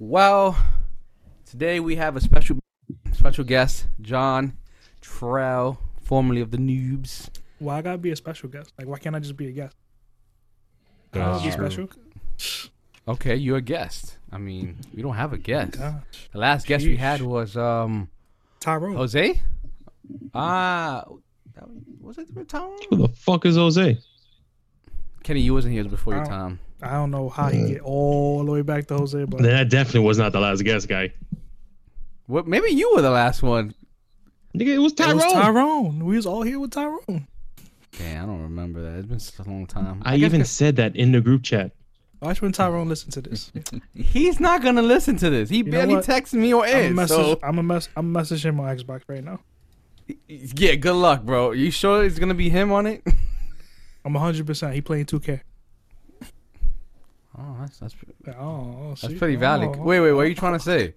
Well, today we have a special special guest, John Trell, formerly of the Noobs. Why I gotta be a special guest? Like, why can't I just be a guest? Can I Uh, be special? Okay, you're a guest. I mean, we don't have a guest. Gosh. The last guest we Sheesh. had was um Tyrone. Jose. Ah, that was- was it with Tom? Who the fuck is Jose? Kenny, you wasn't here before your I time. I don't know how he get all the way back to Jose, but That definitely was not the last guest guy. What? Maybe you were the last one. Nigga, it was it Tyrone. was Tyrone. We was all here with Tyrone. Damn, I don't remember that. It's been such a long time. I guess even 'cause said that in the group chat. Watch when Tyrone listen to this. he's not gonna listen to this. He know barely what? texts me or I'm a is. message. So I'm a mess. I'm messaging him on Xbox right now. yeah, good luck, bro. You sure it's gonna be him on it? I'm 100. percent He playing 2K. Oh, that's that's Oh, that's see? pretty valid. Oh, Wait, wait, what are you trying to say?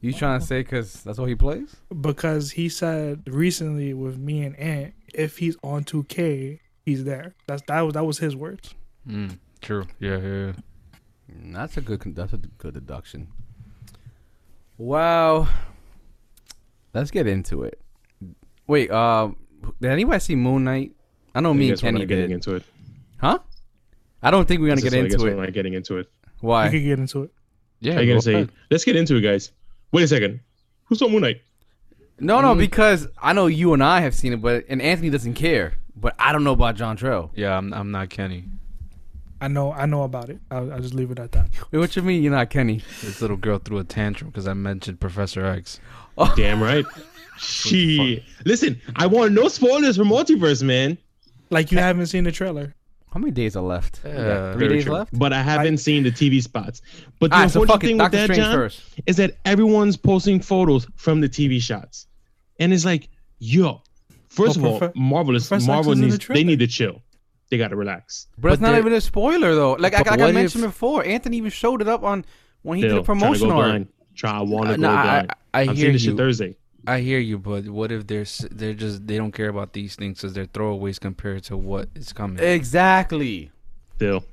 You trying to say because that's what he plays? because he said recently with me and Ant, if he's on 2K, he's there. That's that was that was his words. Mm, true. Yeah, yeah. yeah. Mm, That's a good. That's a good deduction. Wow. Let's get into it. Wait, uh, did anybody see Moon Knight? I know me I and guess we're Kenny not getting did. into it. Huh? I don't think we're gonna This get is why into We're it. not getting into it. We Why? could get into it. Yeah. How you go gonna say? ahead. Let's get into it, guys. Wait a second. Who's on Moon Knight? No, no, Mm. because I know you and I have seen it, but and Anthony doesn't care. But I don't know about John Trell. Yeah, I'm, I'm not Kenny. I know. I know about it. I'll, I'll just leave it at that. Wait, what you mean you're not Kenny? This little girl threw a tantrum because I mentioned Professor X. Oh. Damn right. She. Listen, I want no spoilers for multiverse, man. Like you haven't seen the trailer. How many days are left? We got Yeah, three days true. left. But I haven't seen the TV spots. But the All right, so unfortunate it. thing with Doctor that, Strange John, first. is that everyone's posting photos from the TV shots, and it's like, yo, first Well, of all, Profe- Marvel is Professor Marvel is the they need to chill. They got to relax. But, it's not even a spoiler though. Like, I, like I mentioned if- before, Anthony even showed it up on when he did a promotion trying to go art. blind. Try I want to Uh, go no, I, blind. I, I I'm hear this you. Thursday. I hear you, but what if they're they're just they don't care about these things because they're throwaways compared to what is coming. Exactly. Still,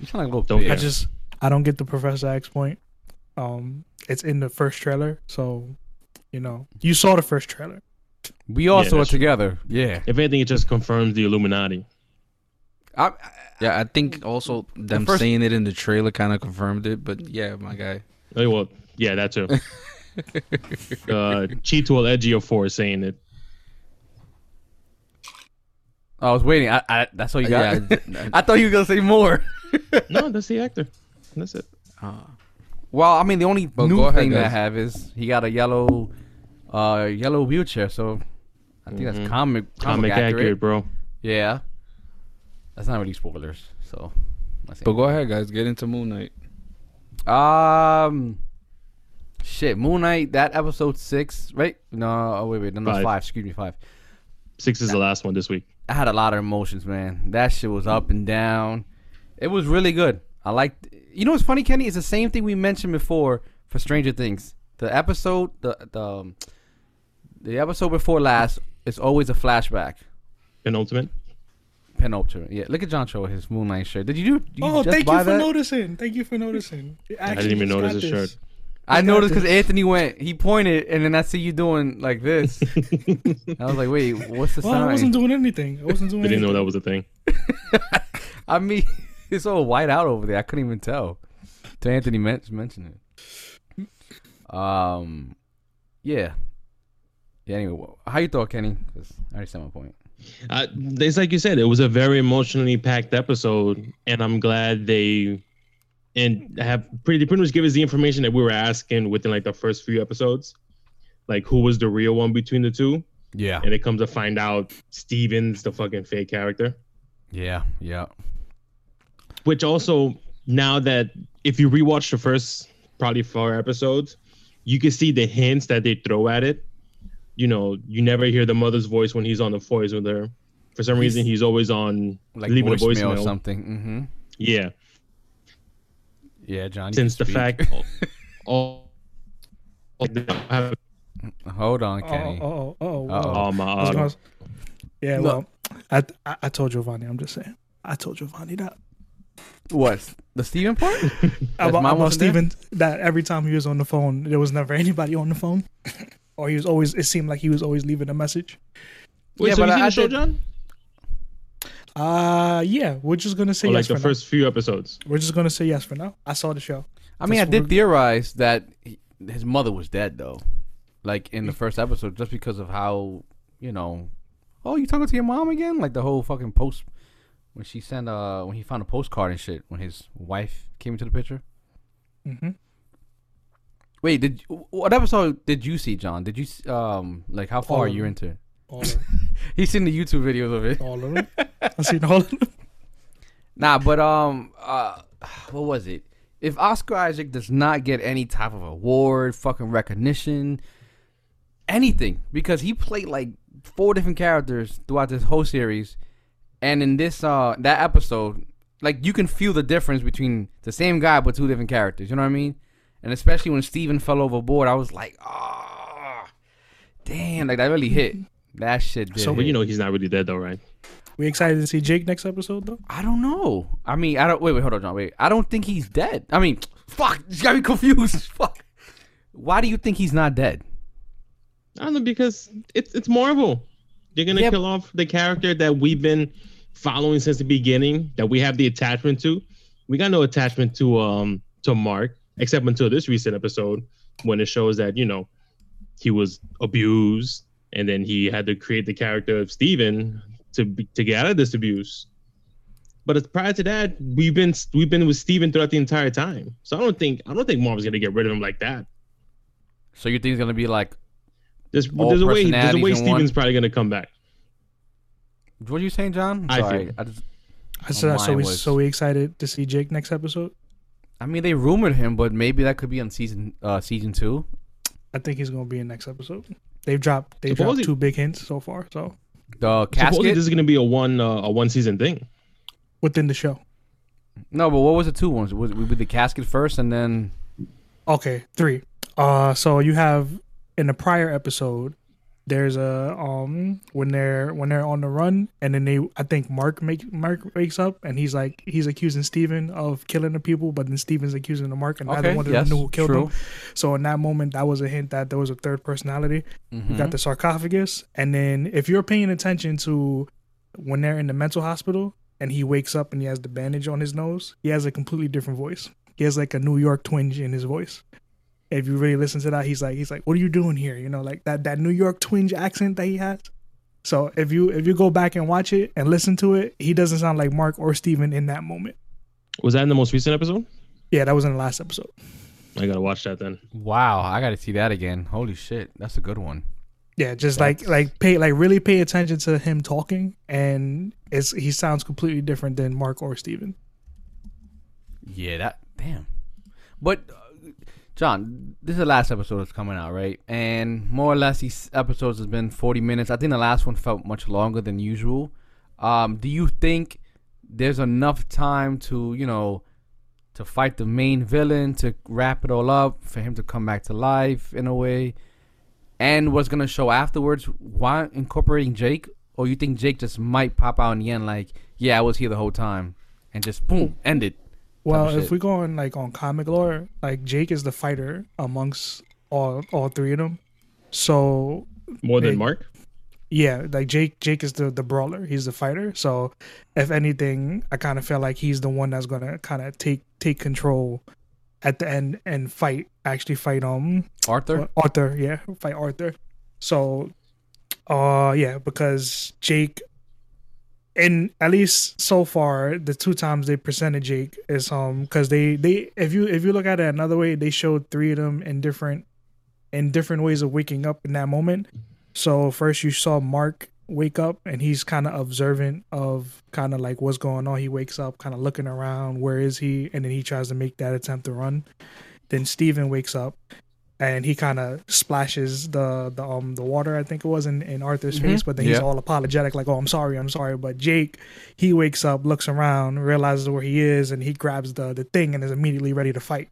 You sound like a little Don't I just I don't get the Professor X point. Um, it's in the first trailer, so you know you saw the first trailer. We all Yeah, saw it that's true. together. Yeah. if anything, it just confirms the Illuminati. I, I- Yeah, I think also them first- saying it in the trailer kind of confirmed it. But yeah, my guy. Oh, well, yeah, that too. uh, Cheeto Edgio four saying it. I was waiting. I, I that's all you got. Yeah, I thought you were gonna say more. No, that's the actor. That's it. uh, Well, I mean, the only Well, new ahead, thing that I have is he got a yellow, uh, yellow wheelchair. So I think Mhm. that's comic, comic, Comic accurate. accurate, bro. Yeah. That's not really spoilers. So. but go ahead, guys. Get into Moon Knight. Um, shit, Moon Knight. That episode six, right? No, oh, wait, wait, no, no, Five. five. Excuse me, five. Six is the last one this week. I had a lot of emotions, man. That shit was up and down. It was really good. I liked. You know what's funny, Kenny? It's the same thing we mentioned before for Stranger Things. The episode, the the um, the episode before last, is always a flashback. Penultimate. Penultimate. Yeah, look at John Cho with his Moon Knight shirt. Did you do? You oh, just thank buy you for that? noticing. Thank you for noticing. I didn't even notice his shirt. I noticed because. Anthony went. He pointed, and then I see you doing like this. I was like, wait, what's the Well, I wasn't doing anything. I wasn't doing. They didn't know that was a thing. I mean, it's all white out over there. I couldn't even tell. To Anthony men- mention it. Um, yeah. Yeah. Anyway, how you thought, Kenny? 'Cause I already said my point. Uh, it's like you said, it was a very emotionally packed episode, and I'm glad they and have pretty pretty much give us the information that we were asking within like the first few episodes, like who was the real one between the two, Yeah. and it comes to find out Steven's the fucking fake character. Yeah. Yeah. Which also now that if you rewatch the first probably four episodes, you can see the hints that they throw at it. You know, you never hear the mother's voice when he's on the voice with her. For some reason, he's always on Like leaving a voicemail, or something. Mm-hmm. Yeah, Yeah, John. you since the fact oh, oh, all, all have Hold on, Oh, Kenny. oh, oh, oh, oh. Uh-oh. my I was auto. gonna- Yeah, Look. well, I, I I told Giovanni. I'm just saying. I told Giovanni that. What the Steven part? about, mom about wasn't there? Steven that every time he was on the phone, there was never anybody on the phone, or he was always. It seemed like he was always leaving a message. Wait, Yeah, so but you I- seen I the show, did- John? Uh yeah, we're just gonna say Or yes like the for first few episodes? We're just gonna say yes for now. I saw the show. I mean, I did theorize that he, his mother was dead though, like in the first episode, just because of how you know. Oh, you talking to your mom again? Like the whole fucking post when she sent uh when he found a postcard and shit when his wife came into the picture. hmm Wait, did what episode did you see, John? Did you um like how far All are you them. into? it? All of, He's seen the YouTube videos of it. all of them. I seen all of them. Nah, but um, uh, what was it? If Oscar Isaac does not get any type of award, fucking recognition, anything, because he played like four different characters throughout this whole series, and in this uh that episode, like you can feel the difference between the same guy but two different characters. You know what I mean? And especially when Steven fell overboard, I was like, ah, damn, like that really hit. That shit did. So, But hit. you know he's not really dead though, right? We excited to see Jake next episode though. I don't know. I mean, I don't. Wait, wait, hold on, John. Wait, I don't think he's dead. I mean, fuck, you got me confused. Fuck. Why do you think he's not dead? I don't know because it's it's Marvel. You're gonna Yeah, kill off the character that we've been following since the beginning, that we have the attachment to. We got no attachment to um to Mark, except until this recent episode when it shows that you know he was abused, and then he had to create the character of Steven to be, to get out of this abuse. But prior to that, we've been we've been with Steven throughout the entire time. So I don't think I don't think Marvel's gonna get rid of him like that. So you think he's gonna be like, There's All there's a way there's a way in one? Steven's probably gonna come back. what are you saying, John? I Sorry, feel- I just. I said, so we was- so we excited to see Jake next episode. I mean, they rumored him, but maybe that could be on season uh season two. I think he's gonna be in next episode. They've dropped they've Supposedly- dropped two big hints so far. So The Supposedly casket. this is gonna be a one uh, a one season thing. within the show. no, but what was the two ones? Was would be the casket first, and then Okay, three. Uh, so you have in the prior episode, there's a um when they're when they're on the run, and then they I think Mark make Mark wakes up and he's like he's accusing Steven of killing the people, but then Steven's accusing the Mark, and neither okay, one of yes, them knew who killed true. him. So in that moment, that was a hint that there was a third personality. You Mhm. got the sarcophagus, and then if you're paying attention to when they're in the mental hospital and he wakes up and he has the bandage on his nose, he has a completely different voice. He has like a New York twinge in his voice. If you really listen to that, he's like he's like, "What are you doing here?" You know, like that that New York twinge accent that he has. So if you if you go back and watch it and listen to it, he doesn't sound like Mark or Steven in that moment. Was that in the most recent episode? Yeah, that was in the last episode. I gotta watch that then. Wow, I got to see that again. Holy shit, that's a good one. Yeah, just like like pay like really pay attention to him talking, and it's he sounds completely different than Mark or Steven. Yeah, that damn. But John, this is the last episode that's coming out, right? And more or less, these episodes has been forty minutes. I think the last one felt much longer than usual. Um, do you think there's enough time to, you know, to fight the main villain, to wrap it all up, for him to come back to life in a way? And what's gonna show afterwards? Why incorporating Jake? Or you think Jake just might pop out in the end, like, yeah, I was here the whole time, and just boom, end it. Well, if shit. we go on like on comic lore, like Jake is the fighter amongst all all three of them. So More than. Mark? yeah, like Jake Jake is the the brawler. He's the fighter. So if anything, I kind of feel like he's the one that's gonna kind of take take control at the end and fight actually fight um Arthur. Arthur, yeah, fight Arthur. So, uh, yeah, because Jake, and at least so far, the two times they presented Jake is um because they they if you if you look at it another way, they showed three of them in different in different ways of waking up in that moment. So first you saw Mark wake up and he's kind of observant of kind of like what's going on. He wakes up, kind of looking around, where is he? And then he tries to make that attempt to run. Then Steven wakes up and he kind of splashes the the um the water I think it was in, in Arthur's Mhm. face, but then he's Yeah. all apologetic like oh I'm sorry I'm sorry. But Jake he wakes up, looks around, realizes where he is, and he grabs the the thing and is immediately ready to fight.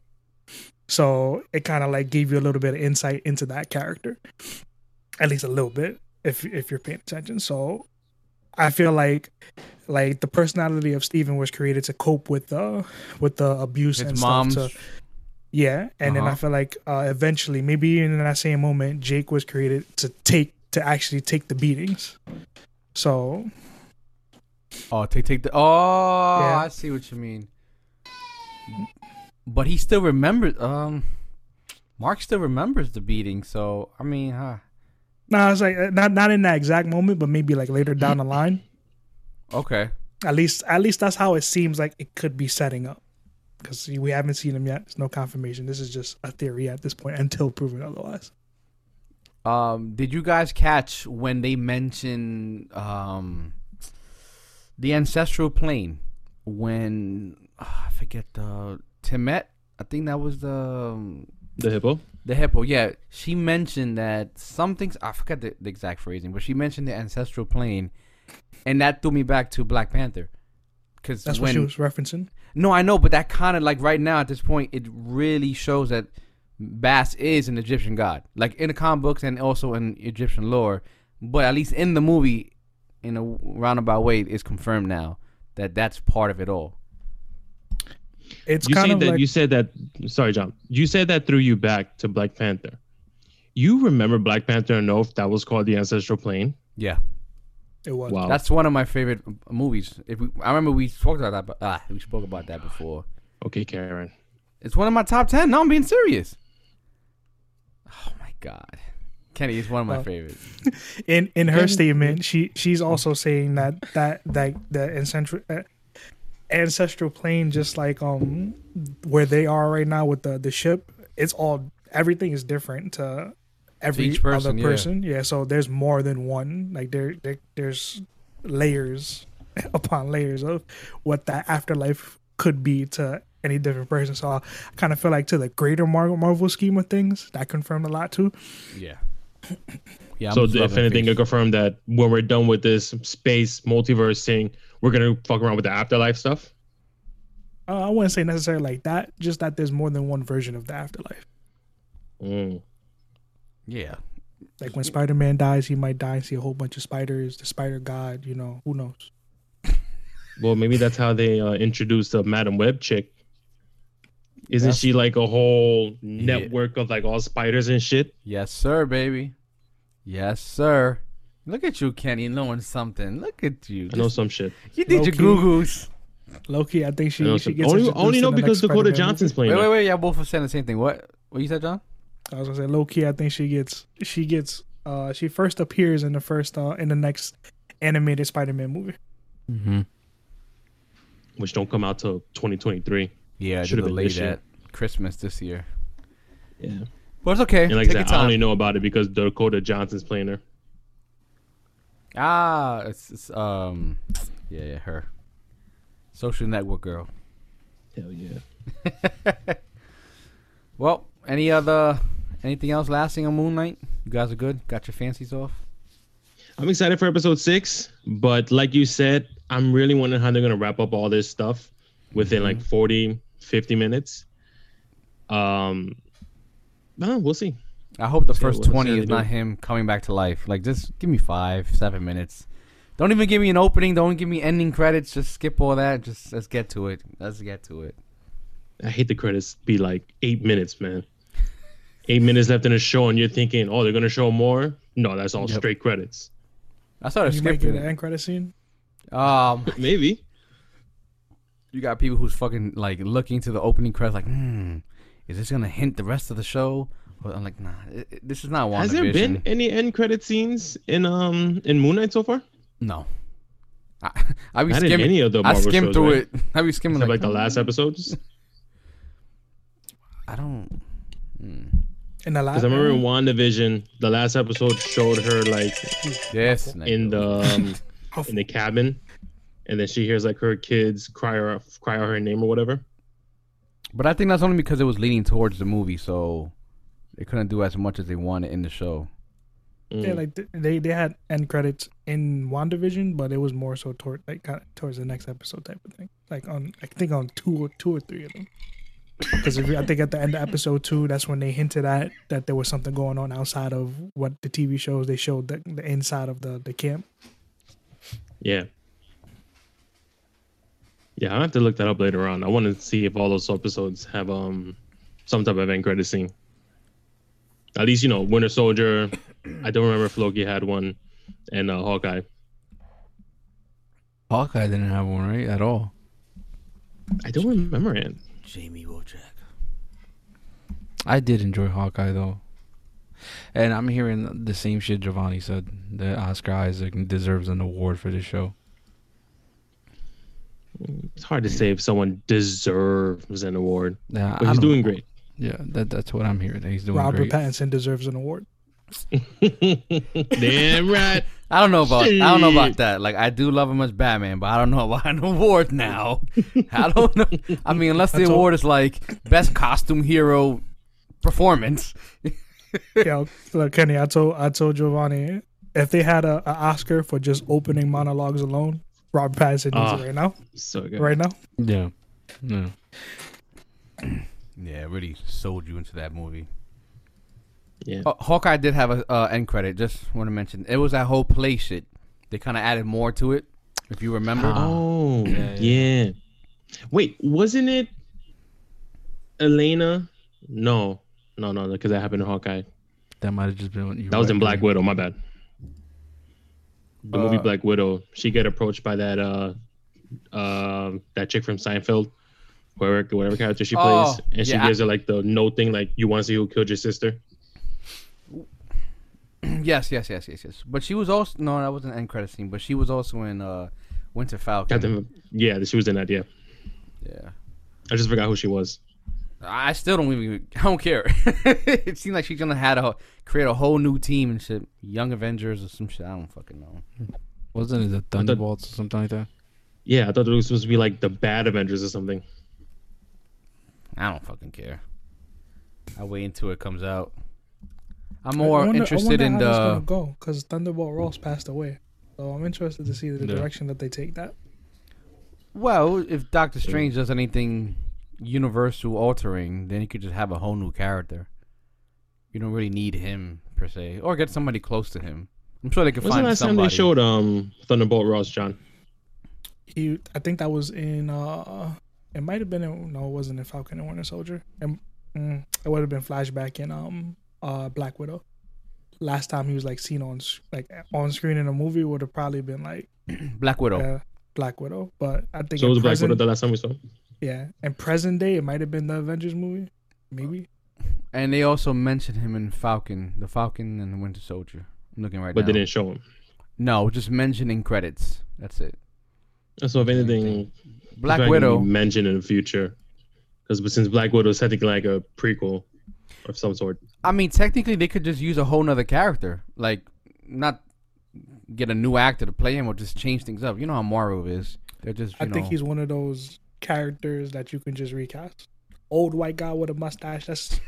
So it kind of like gave you a little bit of insight into that character, at least a little bit if if you're paying attention. So I feel like like the personality of Steven was created to cope with the with the abuse His and mom's stuff. To, yeah, and then Uh-huh. I feel like uh, eventually, maybe even in that same moment, Jake was created to take to actually take the beatings. So Oh, take take the. Oh, Yeah. I see what you mean. But he still remembers. Um, Mark still remembers the beating. So I mean, huh? no, it's like uh, not not in that exact moment, but maybe like later down the line. Okay. At least at least that's how it seems like it could be setting up. Because we haven't seen him yet. There's no confirmation. This is just a theory at this point until proven otherwise. Um, did you guys catch when they mentioned um the ancestral plane? When ah, I forget the Timet, I think that was the um, The hippo. the hippo. Yeah, she mentioned that something's I forget the, the exact phrasing, but she mentioned the ancestral plane, and that threw me back to Black Panther. Because That's when what she was referencing. No, I know, but that kind of like right now at this point, it really shows that Bast is an Egyptian god, like in the comic books and also in Egyptian lore. But at least in the movie, in a roundabout way, it's confirmed now that that's part of it all. It's you kind of that like you said that sorry john you said that threw you back to black panther you remember black panther and know if that was called the ancestral plane Yeah, it was. wow that's one of my favorite movies. If we, I remember we talked about that, but ah, we spoke about that before. okay karen It's one of my top ten. No, I'm being serious. Oh my god, Kenny is one of my Well, favorites. in in her Kevin- statement, she she's also saying that that that the ancestral uh, ancestral plane, just like um where they are right now with the the ship, it's all everything is different to every each person, other person. Yeah. so there's more than one. Like there, there there's layers upon layers of what that afterlife could be to any different person. So I kind of feel like to the greater Marvel Marvel scheme of things, that confirmed a lot too. Yeah. Yeah. I'm so if anything Face. can confirm that when we're done with this space multiverse thing we're gonna fuck around with the afterlife stuff Uh, I wouldn't say necessarily like that, just that there's more than one version of the afterlife. Mm. Yeah. Like when Spider Man dies, he might die and see a whole bunch of spiders, the spider god, you know, who knows? well maybe that's how they uh, introduced the Madame Web chick isn't That's- she like a whole Yeah. network of like all spiders and shit Yes, sir, baby. Yes, sir. Look at you, Kenny, knowing something. Look at you. i know Just- some shit you did your Low-key. Googles. Loki, I think I she, know she some- gets only, introduced only in know the because next dakota Spider-Man johnson's movie. playing Wait, her. wait, wait. Y'all both were saying the same thing. What? What you said, John? I was gonna say low key. I think she gets she gets uh she first appears in the first uh in the next animated Spider Man movie. Mm-hmm. which don't come out till 2023 Yeah, I Should've been delayed this year. that Christmas this year. yeah But it's okay. And like Take I your said, I only know about it because Dakota Johnson's playing her. Ah, it's, it's um, yeah, yeah, her. Social network girl. Hell yeah. Well, any other, anything else lasting on Moon Knight? You guys are good. Got your fancies off. I'm excited for episode six, but like you said, I'm really wondering how they're gonna wrap up all this stuff within like 40, 50 minutes. Um, no, we'll see. I hope the first twenty is do. not him coming back to life. Like, just give me five, seven minutes. Don't even give me an opening. Don't give me ending credits. Just skip all that. Just let's get to it. Let's get to it. I hate the credits be like eight minutes, man. Eight minutes left in the show, and you're thinking, oh, they're gonna show more. No, that's all Yep. straight credits. I started You might get skipping. an end credit scene. Um, Maybe. you got people who's fucking like looking to the opening credits, like, hmm, is this gonna hint the rest of the show? But I'm like, nah, it, it- this is not one. Has there been any end credit scenes in um in Moon Knight so far? No. I, I be Not in skimming. any of the Marvel I Marvel skimmed shows, through right? it. I be skimming Except like, like the last episodes. I don't. hmm. In the last, Because I remember in WandaVision, the last episode showed her like Yes. in the um, in the cabin, and then she hears like her kids cry her cry out her name or whatever. But I think that's only because it was leaning towards the movie, so they couldn't do as much as they wanted in the show. Mm. yeah, like they they had end credits in WandaVision, but it was more so toward like kind of towards the next episode type of thing. Like on I think on two or two or three of them. Because if you, I think at the end of episode two, that's when they hinted at that there was something going on outside of what the TV shows they showed the, the inside of the the camp. Yeah. Yeah, I have to look that up later on. I want to see if all those episodes have um some type of end credit scene. At least you know Winter Soldier. I don't remember if Loki had one, and uh, Hawkeye. Hawkeye didn't have one, right? At all. I don't remember it. Jamie Wojak. I did enjoy Hawkeye though. And I'm hearing the same shit Giovanni said that Oscar Isaac deserves an award for this show. It's hard to say if someone deserves an award, Yeah, but he's don't- doing great. Yeah, that that's what I'm hearing. He's doing Robert great. Pattinson deserves an award. Damn right. I don't know about I don't know about that. Like I do love him as Batman, but I don't know about an award now. I don't know. I mean, unless the That's all- award is like best costume hero performance. yeah, look, Kenny, I told I told Giovanni if they had a, a Oscar for just opening monologues alone, Robert Pattinson needs it ah, right now. So good. Right now. Yeah. Yeah. Yeah, really sold you into that movie. Yeah. Uh, Hawkeye did have a uh, end credit. Just want to mention it was that whole play shit. They kind of added more to it, if you remember. Oh, Yeah, yeah, yeah. Wait, wasn't it Yelena? No, no, no, because that happened in Hawkeye. That might have just been. you're That was right, in Black you're Widow. My bad. The movie Uh, Black Widow. She get approached by that uh, uh, that chick from Seinfeld, whoever whatever character she plays, Oh, and she yeah, I- gives her like the note thing, like you want to see who killed your sister. yes, yes, yes, yes, yes. But she was also no, that wasn't an end credit scene. But she was also in uh, Winter Falcon. Captain, yeah, she was in that. Yeah, Yeah. I just forgot who she was. I still don't even. I don't care. it seemed like she's gonna had a create a whole new team and shit. Young Avengers or some shit. I don't fucking know. Wasn't it the Thunderbolts or something like that? Yeah, I thought it was supposed to be like the bad Avengers or something. I don't fucking care. I wait until it comes out. I'm I more wonder- interested wonder in how that's gonna the. go because Thunderbolt Ross passed away. So I'm interested to see the Yeah. direction that they take that. Well, if Doctor Strange does anything universal altering, then he could just have a whole new character. You don't really need him per se, or get somebody close to him. I'm sure they could When's the find last time somebody. they showed um Thunderbolt Ross, John? He, I think that was in. uh It might have been in. No, it wasn't in Falcon and Winter Soldier. And mm, it would have been flashback in um uh Black Widow. Last time he was like seen on like on screen in a movie would have probably been like Black Widow. uh, Black Widow. But I think So it in was Black present, Widow the last time we saw. him? yeah, in present day it might have been the Avengers movie, maybe. And they also mentioned him in Falcon, the Falcon and the Winter Soldier. I'm looking right but now. But they didn't show him. No, just mentioning credits. That's it. So if anything, Black Widow. be mentioned in the future, because since Black Widow is technically like a prequel of some sort. I mean, technically, they could just use a whole nother character. Like, not get a new actor to play him or just change things up. You know how Marvel is. They're just. I you think he's one of those characters that you can just recast. Old white guy with a mustache. That's.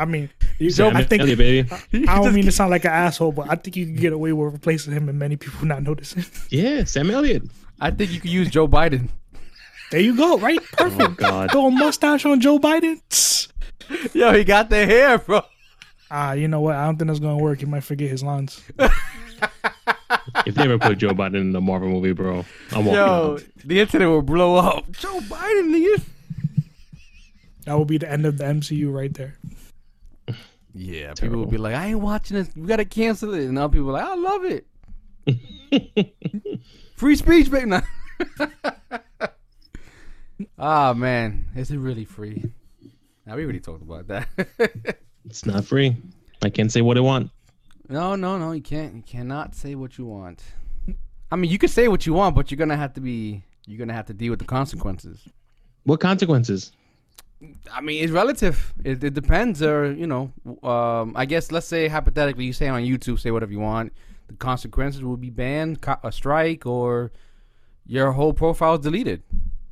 I mean, you, Sam I think Elliott, baby. I don't mean to sound like an asshole, but I think you can get away with replacing him and many people not noticing. Yeah, Sam Elliott. I think you could use Joe Biden. There you go, right? Oh Perfect. Oh God. Throw a mustache on Joe Biden. Tss. Yo, he got the hair, bro. Ah, you know what? I don't think that's gonna work. He might forget his lines. If they ever put Joe Biden in the Marvel movie, bro, I'm walking Yo, out. the internet will blow up. Joe Biden, nigga. That would be the end of the MCU right there. Yeah, people Terrible. will be like, I ain't watching this. We gotta cancel it. And other people are like, I love it. Free speech, baby. Nah. Ah man, is it really free? Now we already talked about that. It's not free. I can't say what I want. no, no, no. You can't. You cannot say what you want. I mean, you can say what you want, but you're gonna have to be. You're gonna have to deal with the consequences. What consequences? I mean, it's relative. It, it depends, or you know, um, I guess let's say hypothetically, you say on YouTube, say whatever you want. The consequences will be banned, co- a strike, or your whole profile is deleted.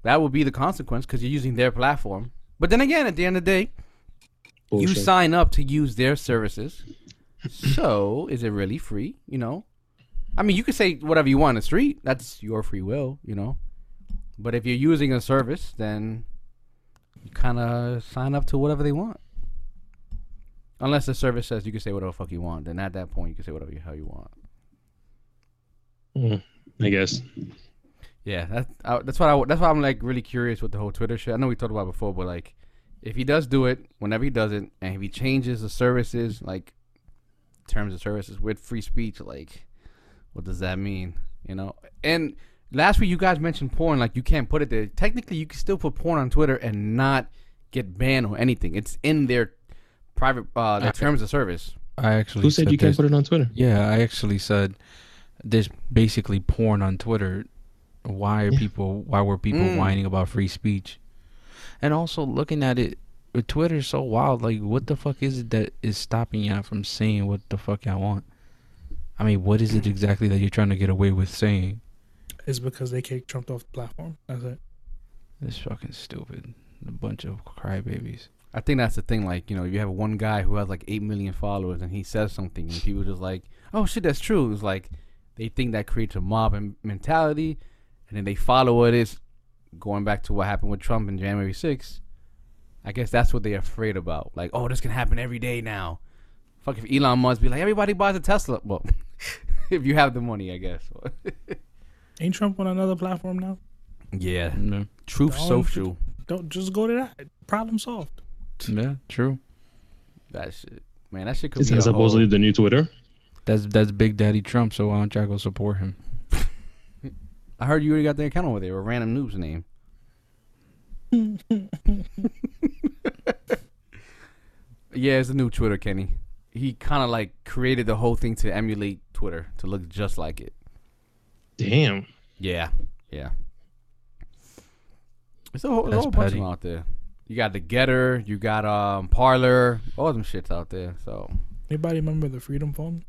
That would be the consequence because you're using their platform. But then again, at the end of the day, you sign up to use their services. so is it really free? You know, I mean, you can say whatever you want on the street. That's your free will. You know, but if you're using a service, then you kind of sign up to whatever they want. Unless the service says you can say whatever the fuck you want, then at that point you can say whatever the hell you want. Mm. I guess. Yeah, that's uh, that's what I that's why I'm like really curious with the whole Twitter shit. I know we talked about it before, but like, if he does do it, whenever he does it, and if he changes the services, like terms of services with free speech, like, what does that mean? You know? And last week you guys mentioned porn, like you can't put it there. Technically, you can still put porn on Twitter and not get banned or anything. It's in their private uh their I- terms of service. I actually Who said you can't put it on Twitter? Yeah, I actually said there's basically porn on Twitter. Why are Yeah. people? Why were people Mm. whining about free speech? And also looking at it, uh, Twitter's so wild. Like, what the fuck is it that is stopping y'all from saying what the fuck y'all want? I mean, what is it exactly that you're trying to get away with saying? It's because they kicked Trump off the platform. That's it. It's fucking stupid. A bunch of crybabies. I think that's the thing. Like, you know, you have one guy who has like eight million followers, and he says something, and people just like, "Oh shit, that's true." It's like they think that creates a mob mentality, and then they follow what is going back to what happened with Trump in January 6th. I guess that's what they're afraid about. Like, oh, this can happen every day now. Fuck if Elon Musk be like, everybody buys a Tesla. Well, if you have the money, I guess. Ain't Trump on another platform now? yeah, No. Truth Don't- Social. Don't just go to that. Problem solved. Yeah, true. That shit, man. That shit could Is be that a supposedly whole, the new Twitter? That's that's Big Daddy Trump. So why don't y'all go support him? I heard you already got the account over there. A random noob's name. yeah, it's a new Twitter, Kenny. He kind of like created the whole thing to emulate Twitter to look just like it. Damn. Yeah, yeah. There's a whole, there's a whole bunch of them out there. You got the Gettr, you got um Parler, all them shits out there. So, Anybody remember the Freedom Phone?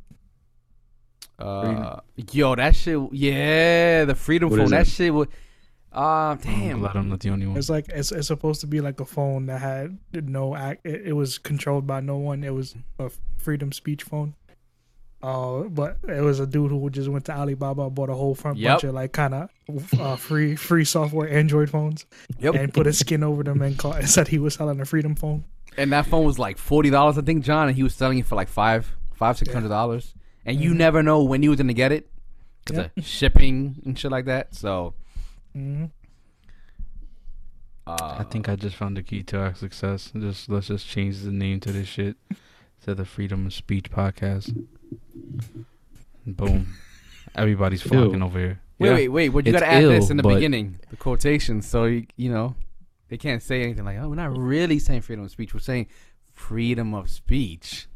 Uh, yo, that shit, yeah, the Freedom What Phone, that it? shit was, uh, I'm damn. glad I'm not the only one. It's like it's, it's supposed to be like a phone that had no act. It, it was controlled by no one. It was a freedom speech phone. Uh, but it was a dude who just went to Alibaba, bought a whole front Yep. bunch of like kind of uh, free free software Android phones, Yep. and put a skin over them and, call, and said he was selling a freedom phone. And that phone was like forty dollars, I think, John, and he was selling it for like five, five, six hundred dollars. And you Mhm. never know when you was gonna get it, because Yep. of shipping and shit like that. So, hmm uh, I think I just found the key to our success. Just let's just change the name to this shit to the Freedom of Speech podcast. Boom. Everybody's Ew. over here. Wait, Yeah. wait, wait. But you It's gotta add this in the beginning, the quotation, so you, you know they can't say anything like, "Oh, we're not really saying freedom of speech. We're saying freedom of speech."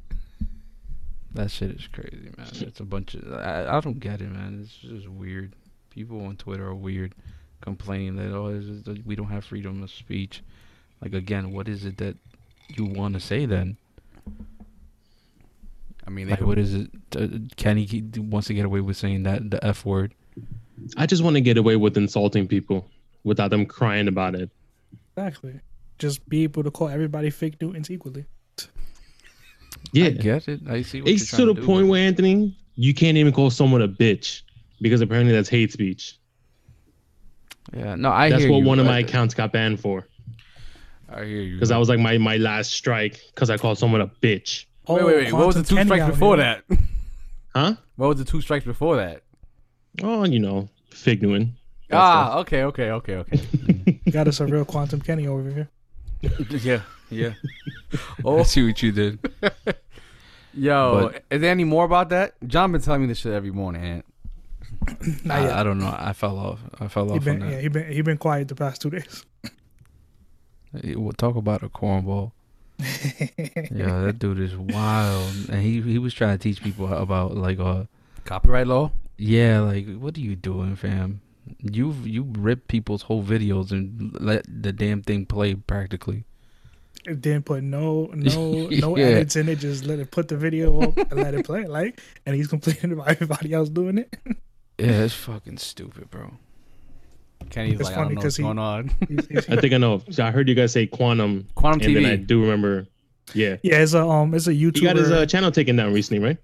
That shit is crazy, man. It's a bunch of I, I don't get it, man. It's just weird. People on Twitter are weird, complaining that oh, it's just that we don't have freedom of speech. Like again, what is it that you want to say then? I mean, Like, what is it? Uh, Kenny he wants to get away with saying that the f word. I just want to get away with insulting people without them crying about it. Exactly. Just be able to call everybody fig Newtons equally. Yeah. I get it. I see. What It's you're to the do, point but- where Anthony, you can't even call someone a bitch because apparently that's hate speech. Yeah, no, I that's hear what you. one of I- my accounts got banned for I hear you. because that was like my my last strike because I called someone a bitch. wait, wait, wait. What was the two strikes before here. that? Huh? What was the two strikes before that? Oh, you know, fig Newton. ah, okay, okay, okay, okay. Got us a real Quantum Kenny over here. yeah, yeah. I oh, see what you did. yo, But- is there any more about that? John been telling me this shit every morning. Ant. Not yet. I, I don't know. I fell off. I fell He off been, on yeah, that. he been he been quiet the past two days. Eh, We'll talk about a cornball. Yeah, that dude is wild, and he he was trying to teach people about like uh Copyright law. yeah like what are you doing, fam? You you rip people's whole videos and let the damn thing play practically. It didn't put no no no Yeah. edits in it. Just let it put the video up and let it play. Like, and he's complaining about everybody else doing it. Yeah, it's fucking stupid, bro. Kenny's It's like, I funny don't know 'cause what's he- going on. He's- he's- I think I know. So I heard you guys say quantum, Quantum and then I do remember. Yeah, yeah, it's a um, it's a YouTuber. he got his uh, channel taken down recently, right?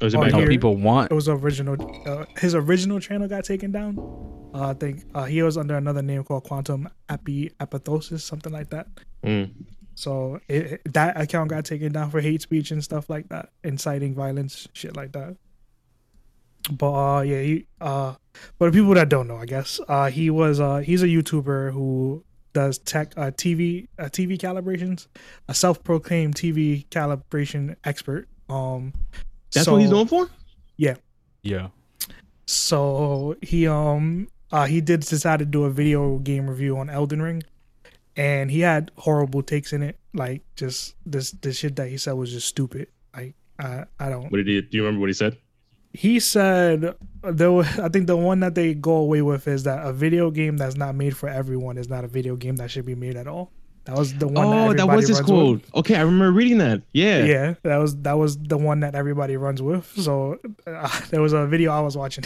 Or is it back here- people want it was original. Uh, his original channel got taken down. Uh, I think uh, he was under another name called Quantum Api Apathosis, something like that. Mm. So it, it- that account got taken down for hate speech and stuff like that, inciting violence, shit like that. but uh, yeah, he uh, for the people that don't know, I guess uh, he was uh, he's a YouTuber who does tech uh, TV uh, TV calibrations, a self-proclaimed TV calibration expert. Um, That's so- what he's known for. Yeah. Yeah. So he um uh he did decide to do a video game review on Elden Ring, and he had horrible takes in it. Like just this the shit that he said was just stupid. Like I I don't. What did he? Do you remember what he said? He said there. wa- I think the one that they go away with is that a video game that's not made for everyone is not a video game that should be made at all. That was the one. oh, that everybody was his runs with. quote. Okay, I remember reading that. Yeah. Yeah, that was that was the one that everybody runs with. So uh, there was a video I was watching.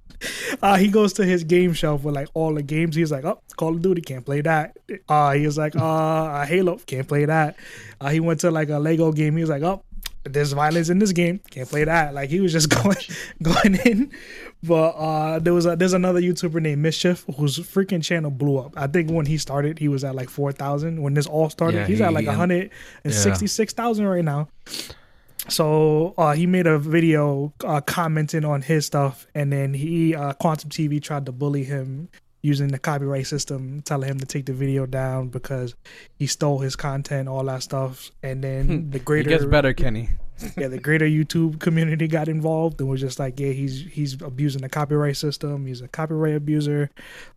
uh, he goes to his game shelf with like all the games. He's like, "Oh, Call of Duty can't play that." Uh, he was like, "Uh, Halo can't play that." Uh, he went to like a Lego game. He was like, "Oh, there's violence in this game. Can't play that." Like he was just going going in. But uh, there was a there's another YouTuber named Mischief whose freaking channel blew up. I think when he started, he was at like four thousand. When this all started, Yeah, he's he- at like hundred and sixty six thousand right now. So uh, he made a video uh, commenting on his stuff, and then he uh, Quantum TV tried to bully him using the copyright system, telling him to take the video down because he stole his content, all that stuff. And then the It greater gets better, Kenny. Yeah, the greater YouTube community got involved and was just like, yeah, he's he's abusing the copyright system. He's a copyright abuser.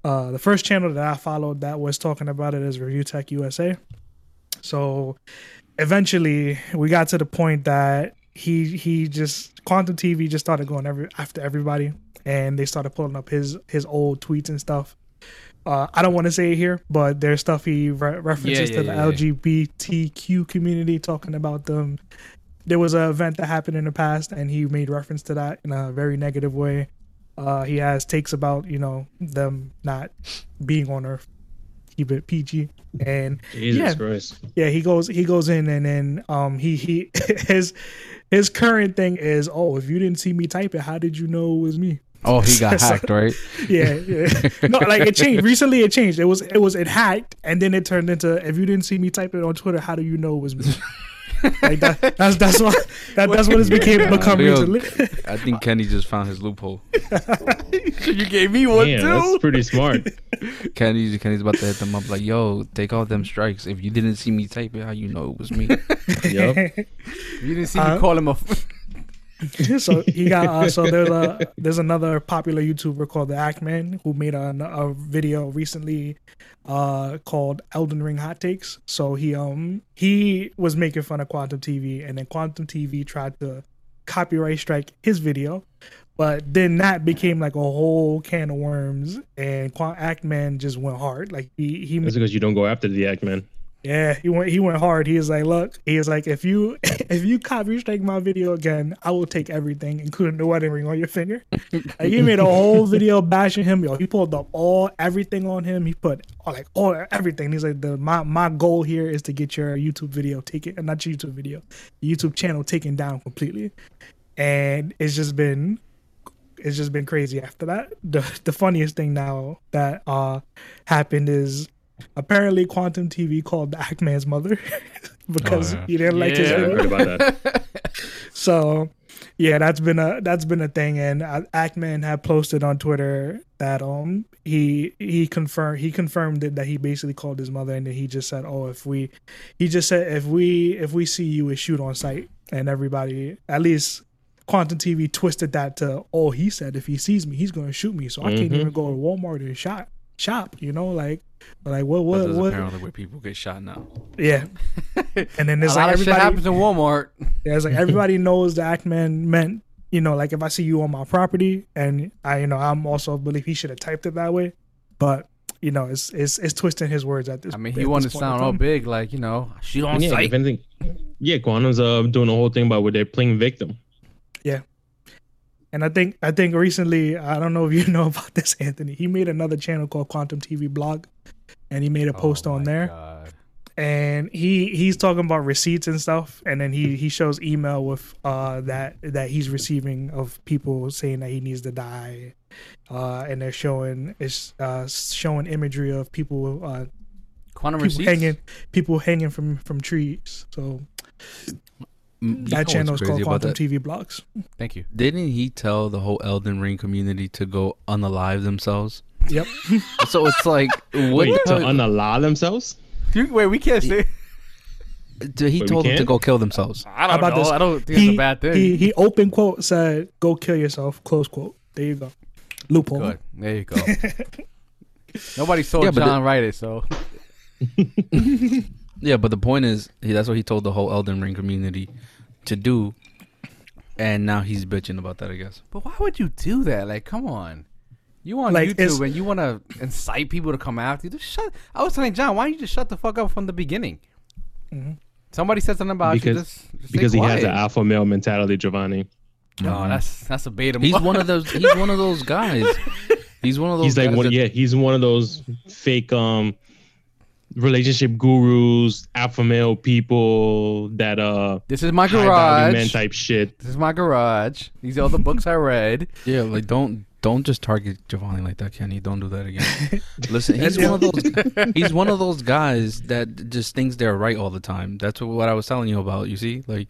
Uh, the first channel that I followed that was talking about it is Review Tech USA. So eventually, we got to the point that he he just Quantum TV just started going every after everybody, and they started pulling up his his old tweets and stuff. Uh, I don't want to say it here, but there's stuff he re- references Yeah, to the yeah. LGBTQ community, talking about them there was an event that happened in the past and he made reference to that in a very negative way uh he has takes about you know them not being on earth keep it pg and Jesus Yeah. Christ. yeah he goes he goes in and then um he he his his current thing is oh if you didn't see me type it how did you know it was me Oh, he got So- hacked, right? yeah, yeah. No, like it changed. Recently it changed. It was it was it hacked and then it turned into if you didn't see me type it on Twitter, how do you know it was me? Like that, that's that's what that, that's what it's became become Yo, recently. I think Kenny just found his loophole. you gave me one Yeah, that's pretty smart. Kenny's Kenny's about to hit them up like, "Yo, take all them strikes. If you didn't see me type it, how you know it was me?" yep. You didn't see Uh, me call him a. F- so he got uh, so there's a there's another popular YouTuber called the Act Man who made a, a video recently uh called Elden Ring Hot Takes. So he um he was making fun of Quantum TV and then Quantum TV tried to copyright strike his video. But then that became like a whole can of worms, and Act Man just went hard. Like he he That's because you don't go after the act, man. Yeah, he went he went hard. He was like, look, he was like, if you if you copy strike my video again, I will take everything, including the wedding ring on your finger. like he made a whole video bashing him. Yo, he pulled up all everything on him. He put all, like all everything. He's like, the my my goal here is to get your YouTube video taken, uh, not your YouTube video, YouTube channel taken down completely. And it's just been it's just been crazy after that. The the funniest thing now that uh happened is apparently Quantum TV called the Act Man's mother because Oh, yeah. he didn't like his Yeah, I video. heard about that. So yeah, that's been a that's been a thing, and uh, Act Man had posted on Twitter that um he he confirmed he confirmed it that he basically called his mother, and then he just said, oh if we he just said if we if we see you, we shoot on sight, and everybody at least. Quantum TV twisted that to oh he said if he sees me he's gonna shoot me so I can't Mhm. even go to Walmart and shop shop you know like like what what what apparently where people get shot now. yeah and then a there's lot like of shit everybody happens in Walmart. yeah, it's like everybody knows the Act Man meant, you know, like if I see you on my property and I, you know, I'm also believe he should have typed it that way. But, you know, it's it's it's twisting his words at this I mean, he this wanted to sound all big, like you know, shoot on yeah, sight. if anything, yeah, Quantum's uh doing a whole thing about where they're playing victim. And I think I think recently, I don't know if you know about this, Anthony. He made another channel called Quantum TV Blog, and he made a post Oh on there. God. and he he's talking about receipts and stuff and then he he shows email with uh that that he's receiving of people saying that he needs to die uh and they're showing it's uh showing imagery of people uh Quantum people receipts. hanging people hanging from from trees so you know Mm, mm. That what's channel is called Quantum that? TV Blog. Thank you. Didn't he tell the whole Elden Ring community to go unalive themselves? Yep. So it's like, what? Wait, to hell- unallow themselves? You- Wait, we can't say. D- he we told them to go kill themselves. I don't How about know. this? I don't think it's a bad thing. He he open quote said, "Go kill yourself." Close quote. There you go. Loophole. Good. There you go. Nobody saw Yeah, but John write it, so Yeah, but the point is, that's what he told the whole Elden Ring community to do, and now he's bitching about that. I guess. But why would you do that? Like, come on. You on Like, YouTube and you want to incite people to come after you? Just shut. I was telling John, why don't you just shut the fuck up from the beginning? Mhm. Somebody said something about you. Because- Just, just Because he has an alpha male mentality, Giovanni. No, that's that's a beta. He's one of those. He's one of those guys. He's one of those. He's like guys one, that- yeah, he's one of those fake um relationship gurus, alpha male people that uh This is my high value men garage. type shit. This is my garage. These are all the books I read. Yeah, like don't don't just target Giovanni like that, Kenny. Don't do that again. Listen, he's one of those. He's one of those guys that just thinks they're right all the time. That's what, what I was telling you about. You see, like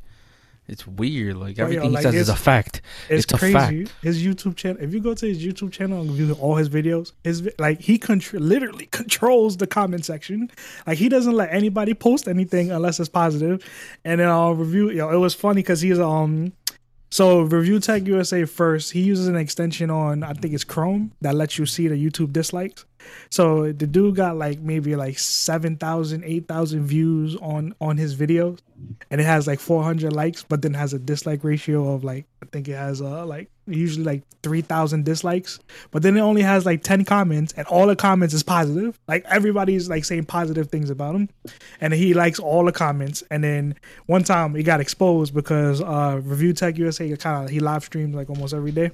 it's weird. Like yo, everything like, he says is a fact. It's, It's a crazy. fact. His YouTube channel. If you go to his YouTube channel and view all his videos, his like he contr- literally controls the comment section. Like he doesn't let anybody post anything unless it's positive. And then I'll review. Yo, it was funny because he's um. So Review Tech USA first, he uses an extension on I think it's Chrome that lets you see the YouTube dislikes. So the dude got like maybe like 7,000, 8,000 views on on his videos and it has like 400 likes but then has a dislike ratio of like I think it has uh like usually like 3,000 dislikes but then it only has like 10 comments and all the comments is positive. Like everybody's like saying positive things about him and he likes all the comments and then one time he got exposed because uh Review Tech USA kind of he live streams like almost every day.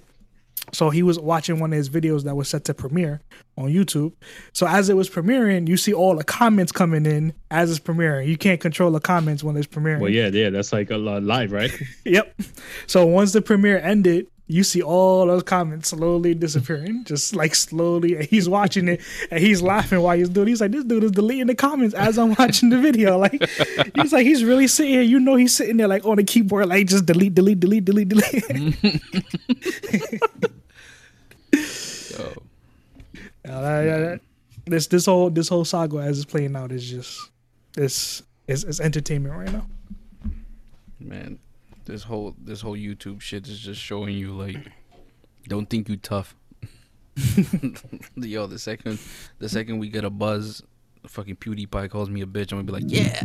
So he was watching one of his videos that was set to premiere on YouTube. So as it was premiering, you see all the comments coming in as it's premiering. You can't control the comments when it's premiering. Well, yeah, yeah, that's like a live, right? Yep. So once the premiere ended, you see all those comments slowly disappearing, just like slowly. And he's watching it and he's laughing while he's doing. it. He's like, "This dude is deleting the comments as I'm watching the video." Like, he's like, he's really sitting here. You know, he's sitting there like on the keyboard, like just delete, delete, delete, delete, delete. That- uh, that- this this whole this whole saga as it's playing out is just it's it's, it's entertainment right now. man, this whole this whole YouTube shit is just showing you like, don't think you tough. Yo, the second the second we get a buzz, fucking PewDiePie calls me a bitch. I'm gonna be like, yeah.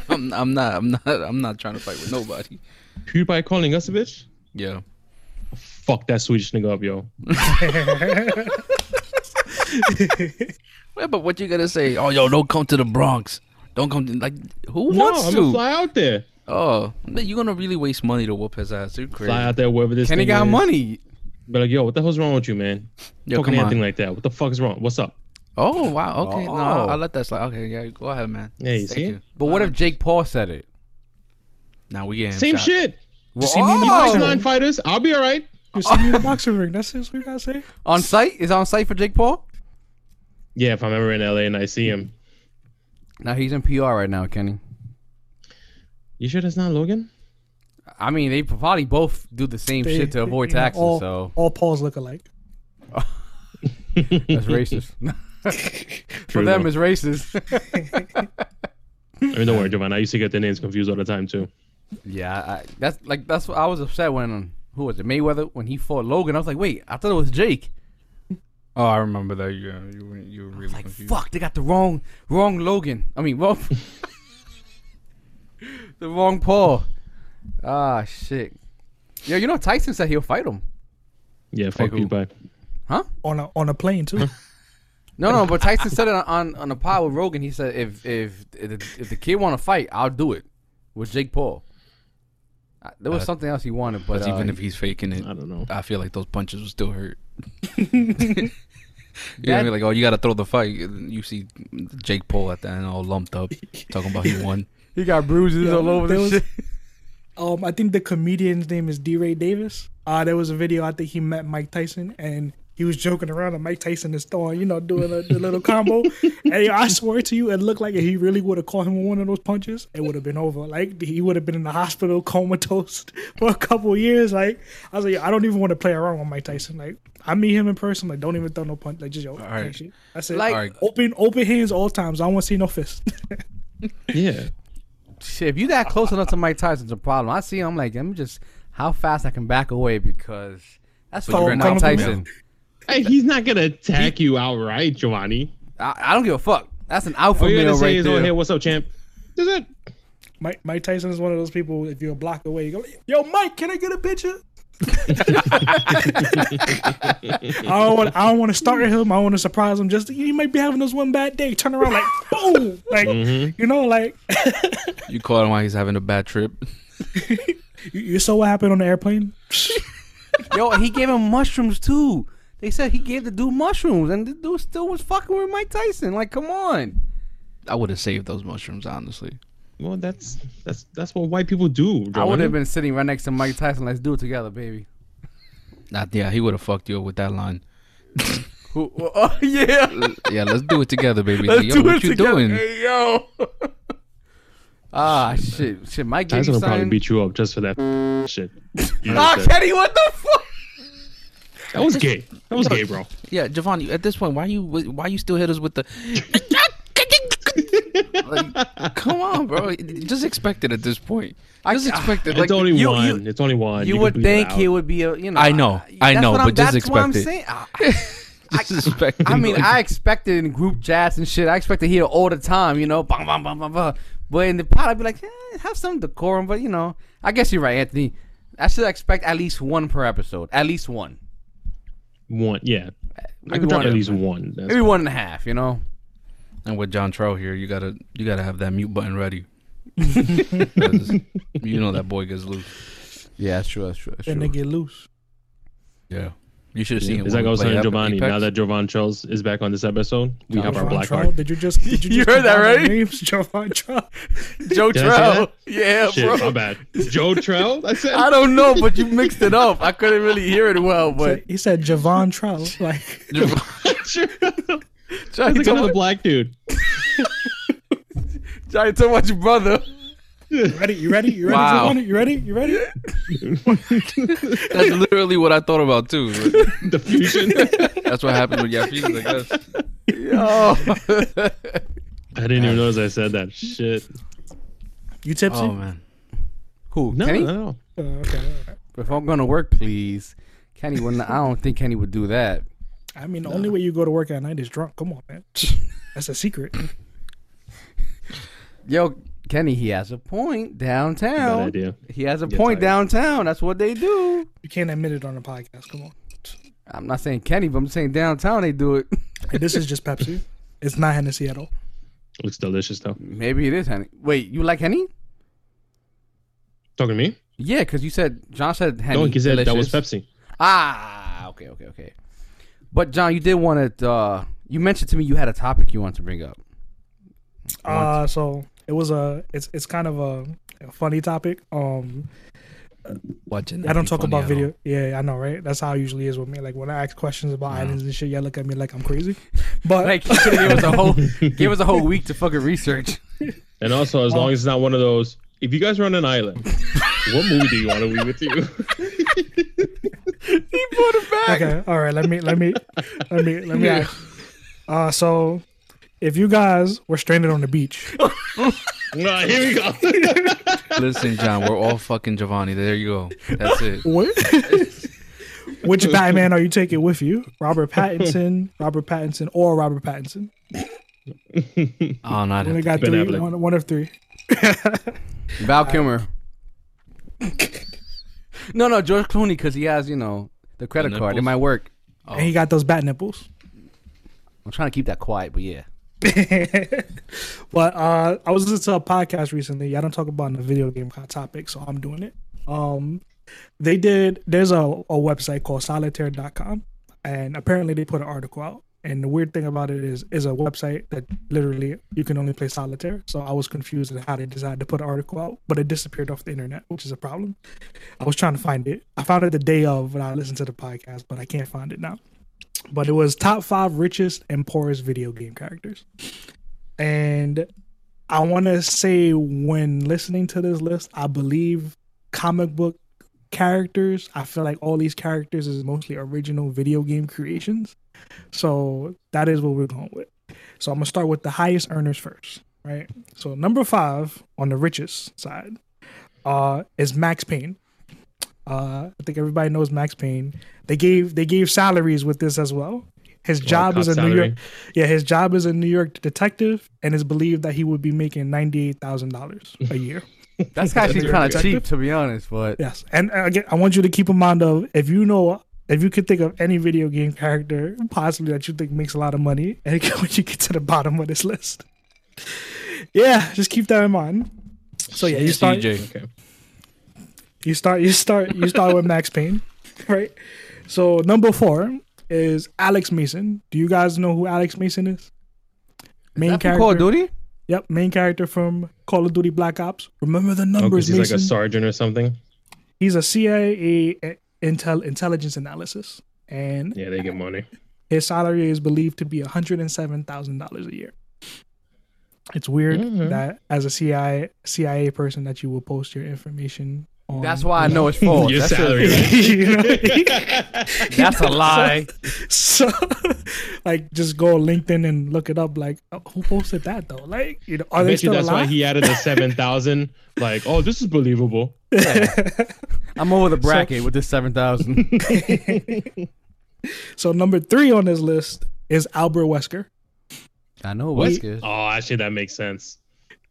I'm, I'm not. I'm not. I'm not trying to fight with nobody. PewDiePie calling us a bitch? Yeah. Fuck that Swedish nigga up, yo. Yeah, but what you gonna say? Oh, yo, don't come to the Bronx. Don't come to like who No, wants I'm to? gonna fly out there. Oh, man, you gonna really waste money to whoop his ass? You're crazy. Fly out there wherever this Kenny thing got is. money. Be like, yo, what the hell's wrong with you, man? Yo, Fucking come anything on. like that. What the fuck is wrong? What's up? Oh wow. Okay, no, Oh. I'll let that slide. Okay, yeah, go ahead, man. Yeah, you Thank see? you. But what Uh, if Jake Paul said it? Now we getting Same shot. shit. You see me in the Oh! boxing nine fighters. I'll be all right. You see me in the boxing ring. That's what you gotta say. On site? Is on site for Jake Paul? Yeah, if I'm ever in LA and I see him. Now he's in PR right now, Kenny. You sure that's not Logan? I mean, they probably both do the same They- shit to avoid you know, taxes, all, so all Pauls look alike. that's racist. for them, it's racist. I mean, don't worry, Jovan. I used to get the names confused all the time too. yeah, I, that's like that's what I was upset when um, who was it Mayweather when he fought Logan. I was like, wait, I thought it was Jake. Oh, I remember that. Yeah, you were you were I really was like, confused. fuck, they got the wrong wrong Logan. I mean, wrong the wrong Paul. Ah, shit. Yeah, you know Tyson said he'll fight him. Yeah, fuck who? you, bye. Huh? On a on a plane too. No, no, but Tyson said it on on the pod with Rogan. He said if if if, if the kid want to fight, I'll do it with Jake Paul. Uh, There was Uh, something else he wanted, but But uh, even if he's faking it, I don't know. I feel like those punches will still hurt. you know what I mean? Like, oh, you got to throw the fight. You see Jake Paul at the end all lumped up, talking about he won. He got bruises Yeah, all over the was- shit. um, I think the comedian's name is DeRay Davis. Uh, there was a video. I think he met Mike Tyson, and he was joking around and Mike Tyson is throwing, you know, doing a, the little combo. and yo, I swear to you, it looked like if he really would have caught him with one of those punches, it would have been over. Like he would have been in the hospital comatose for a couple years. Like I was like, I don't even want to play around with Mike Tyson. Like I meet him in person, like don't even throw no punch. Like just yo, right. shit. That's it. Like- All right. open open hands all times. I don't want to see no fist. Yeah. Shit, if you that close enough to Mike Tyson's a problem. I see him, I'm like, let me just how fast I can back away because that's But fucking you're Mike not- Tyson. Hey, he's not gonna attack you outright, Giovanni. I, I don't give a fuck. That's an alpha All you're male gonna say right is, "Oh, there. hey, what's up, champ?" That's it. Mike Mike Tyson is one of those people. If you're a block away, you go, "Yo, Mike, can I get a picture?" I don't want. I don't want to start him. I want to surprise him. Just he might be having this one bad day. Turn around like boom, like Mm-hmm. you know, like You call him while he's having a bad trip. you, you saw what happened on the airplane. Yo, he gave him mushrooms too. They said he gave the dude mushrooms, and the dude still was fucking with Mike Tyson. Like, come on. I would have saved those mushrooms, honestly. Well, that's that's that's what white people do. I would have been sitting right next to Mike Tyson. Let's do it together, baby. Not yeah, he would have fucked you up with that line. Who, oh yeah. Yeah, let's do it together, baby. Let's Yo, do what it you together. doing? Hey yo. ah shit, shit. Mike gave Tyson you will probably beat you up just for that shit. You Ah, just. Kenny, what the fuck? that was gay. That was gay, bro. Yeah, Javon, at this point, why you why you still hit us with the like, come on, bro. Just expect it at this point. Just expect it. Like, it's only you- one. you- it's only one. You, can would think he would be a, you know. I know, I know, what I'm- but just that's what I'm expect it. saying. Just expect I it. mean, Like, I expected in group chats and shit. I expect to hear all the time, you know, bang, bang, bang, bang, bang. But in the pod, I'd be like, eh, have some decorum. But you know, I guess you're right, Anthony. I should expect at least one per episode. At least one. one. Yeah, I Maybe could drop one, at least one. That's maybe one and a half. You know. And with John Trout here, you gotta you gotta have that mute button ready. you know that boy gets loose. Yeah, that's true. That's true. That's Then they get loose. Yeah, you should have seen. It's it like I when was we telling played Giovanni. Apex. Now that Jovan Charles is back on this episode, we have our Jovan black Trout? card. Did you just? Did you, You just heard that, combine our right? Names, Jovan Trout. Joe Did Trell. Yeah, Shit, bro. my bad. Joe Trell. I said. I don't know, but you mixed it up. I couldn't really hear it well, but he said Javon Trout. Like Sure. Trying It's to like I'm a talk black dude. trying to talk about your brother. ready? You ready? You ready? Wow. You ready? You ready? That's literally what I thought about too. The fusion. That's what happens with Yafis, I guess. Yo. I didn't even notice I said that. Shit. You tipsy? Oh man, Who? No, Kenny? no, no. Uh, okay. all right. If I'm gonna work, please. Kenny wouldn't. I don't think Kenny would do that. I mean, the only way you go to work at night is drunk. Come on, man. That's a secret. Yo, Kenny, he has a point Bad downtown. idea. He has a Get point tired. downtown. That's what they do. You can't admit it on the podcast. Come on. I'm not saying Kenny, but I'm saying downtown they do it. Hey, this is just Pepsi. It's not Hennessy at all. Looks delicious though. Maybe it is Henny. Wait, you like Henny? Talking to me? Yeah, because you said John said Henny. No, he said that was. Pepsi. Ah, okay, okay, okay. But John, you did want to. Uh, you mentioned to me you had a topic you want to bring up. Uh, so it was a. It's it's kind of a, a funny topic. Um, watching. I don't talk about video. Yeah, I know, right? That's how it usually is with me. Like when I ask questions about Yeah. islands and shit, y'all look at me like I'm crazy. But Like you could give us a whole, give us a whole week to fucking research. And also, as long as it's not one of those, if you guys are on an island, what movie do you want to be with you? he put it back. okay, all right. Let me let me let me let me ask. Uh, so if you guys were stranded on the beach, Ah, here we go. Listen, John, we're all fucking Giovanni. There you go. That's it. what? Which Batman are you taking with you? Robert Pattinson, Robert Pattinson, or Robert Pattinson? Oh, not Only it. got Ben three. One, one of three. Val Kilmer. No, no, George Clooney because he has you know the credit The card. It nipples? might work. And he got those bat nipples. I'm trying to keep that quiet, but yeah. but uh, I was listening to a podcast recently. Yeah, I don't talk about in the video game topic, so I'm doing it. Um, they did. There's a, a website called Solitaire.com, and apparently they put an article out. And the weird thing about it is, is a website that literally you can only play solitaire. So I was confused at how they decided to put an article out, but it disappeared off the internet, which is a problem. I was trying to find it. I found it the day of when I listened to the podcast, but I can't find it now. but it was top five richest and poorest video game characters. And I want to say, when listening to this list, I believe comic book characters. I feel like all these characters is mostly original video game creations. So that is what we're going with. So I'm gonna start with the highest earners first, right? So number five on the richest side, uh, is Max Payne. Uh, I think everybody knows Max Payne. They gave they gave salaries with this as well. His job is a New. York, yeah, his job is a New York detective, and it's believed that he would be making ninety eight thousand dollars a year. That's actually That's kind of cheap, to be honest. But Yes, and uh, again, I want you to keep in mind of if you know if you could think of any video game character possibly that you think makes a lot of money, and when you get to the bottom of this list, yeah, just keep that in mind. So yeah, you start Okay. you start you start you start with Max Payne, right? So number four is Alex Mason. Do you guys know who Alex Mason is? Main Is that from Call of Duty? Yep, main character from Call of Duty Black Ops. Remember the Oh, numbers, because he's like a sergeant or something. He's a CIA eh, intel intelligence analysis, and Yeah, they get money. his salary is believed to be hundred and seven thousand dollars a year. It's weird Mhm. that as a CIA CIA person that you will post your information. On That's why I know it's false. Your That's, salary. A, right? that's a lie. so, like, just go on LinkedIn and look it up. Like, oh, who posted that though? Like, you know, are I they bet you still that's why he added the seven thousand. Like, oh, this is believable. I'm over the bracket with this seven thousand. so number three on this list is Albert Wesker. I know What? Wesker. Oh, actually, that makes sense.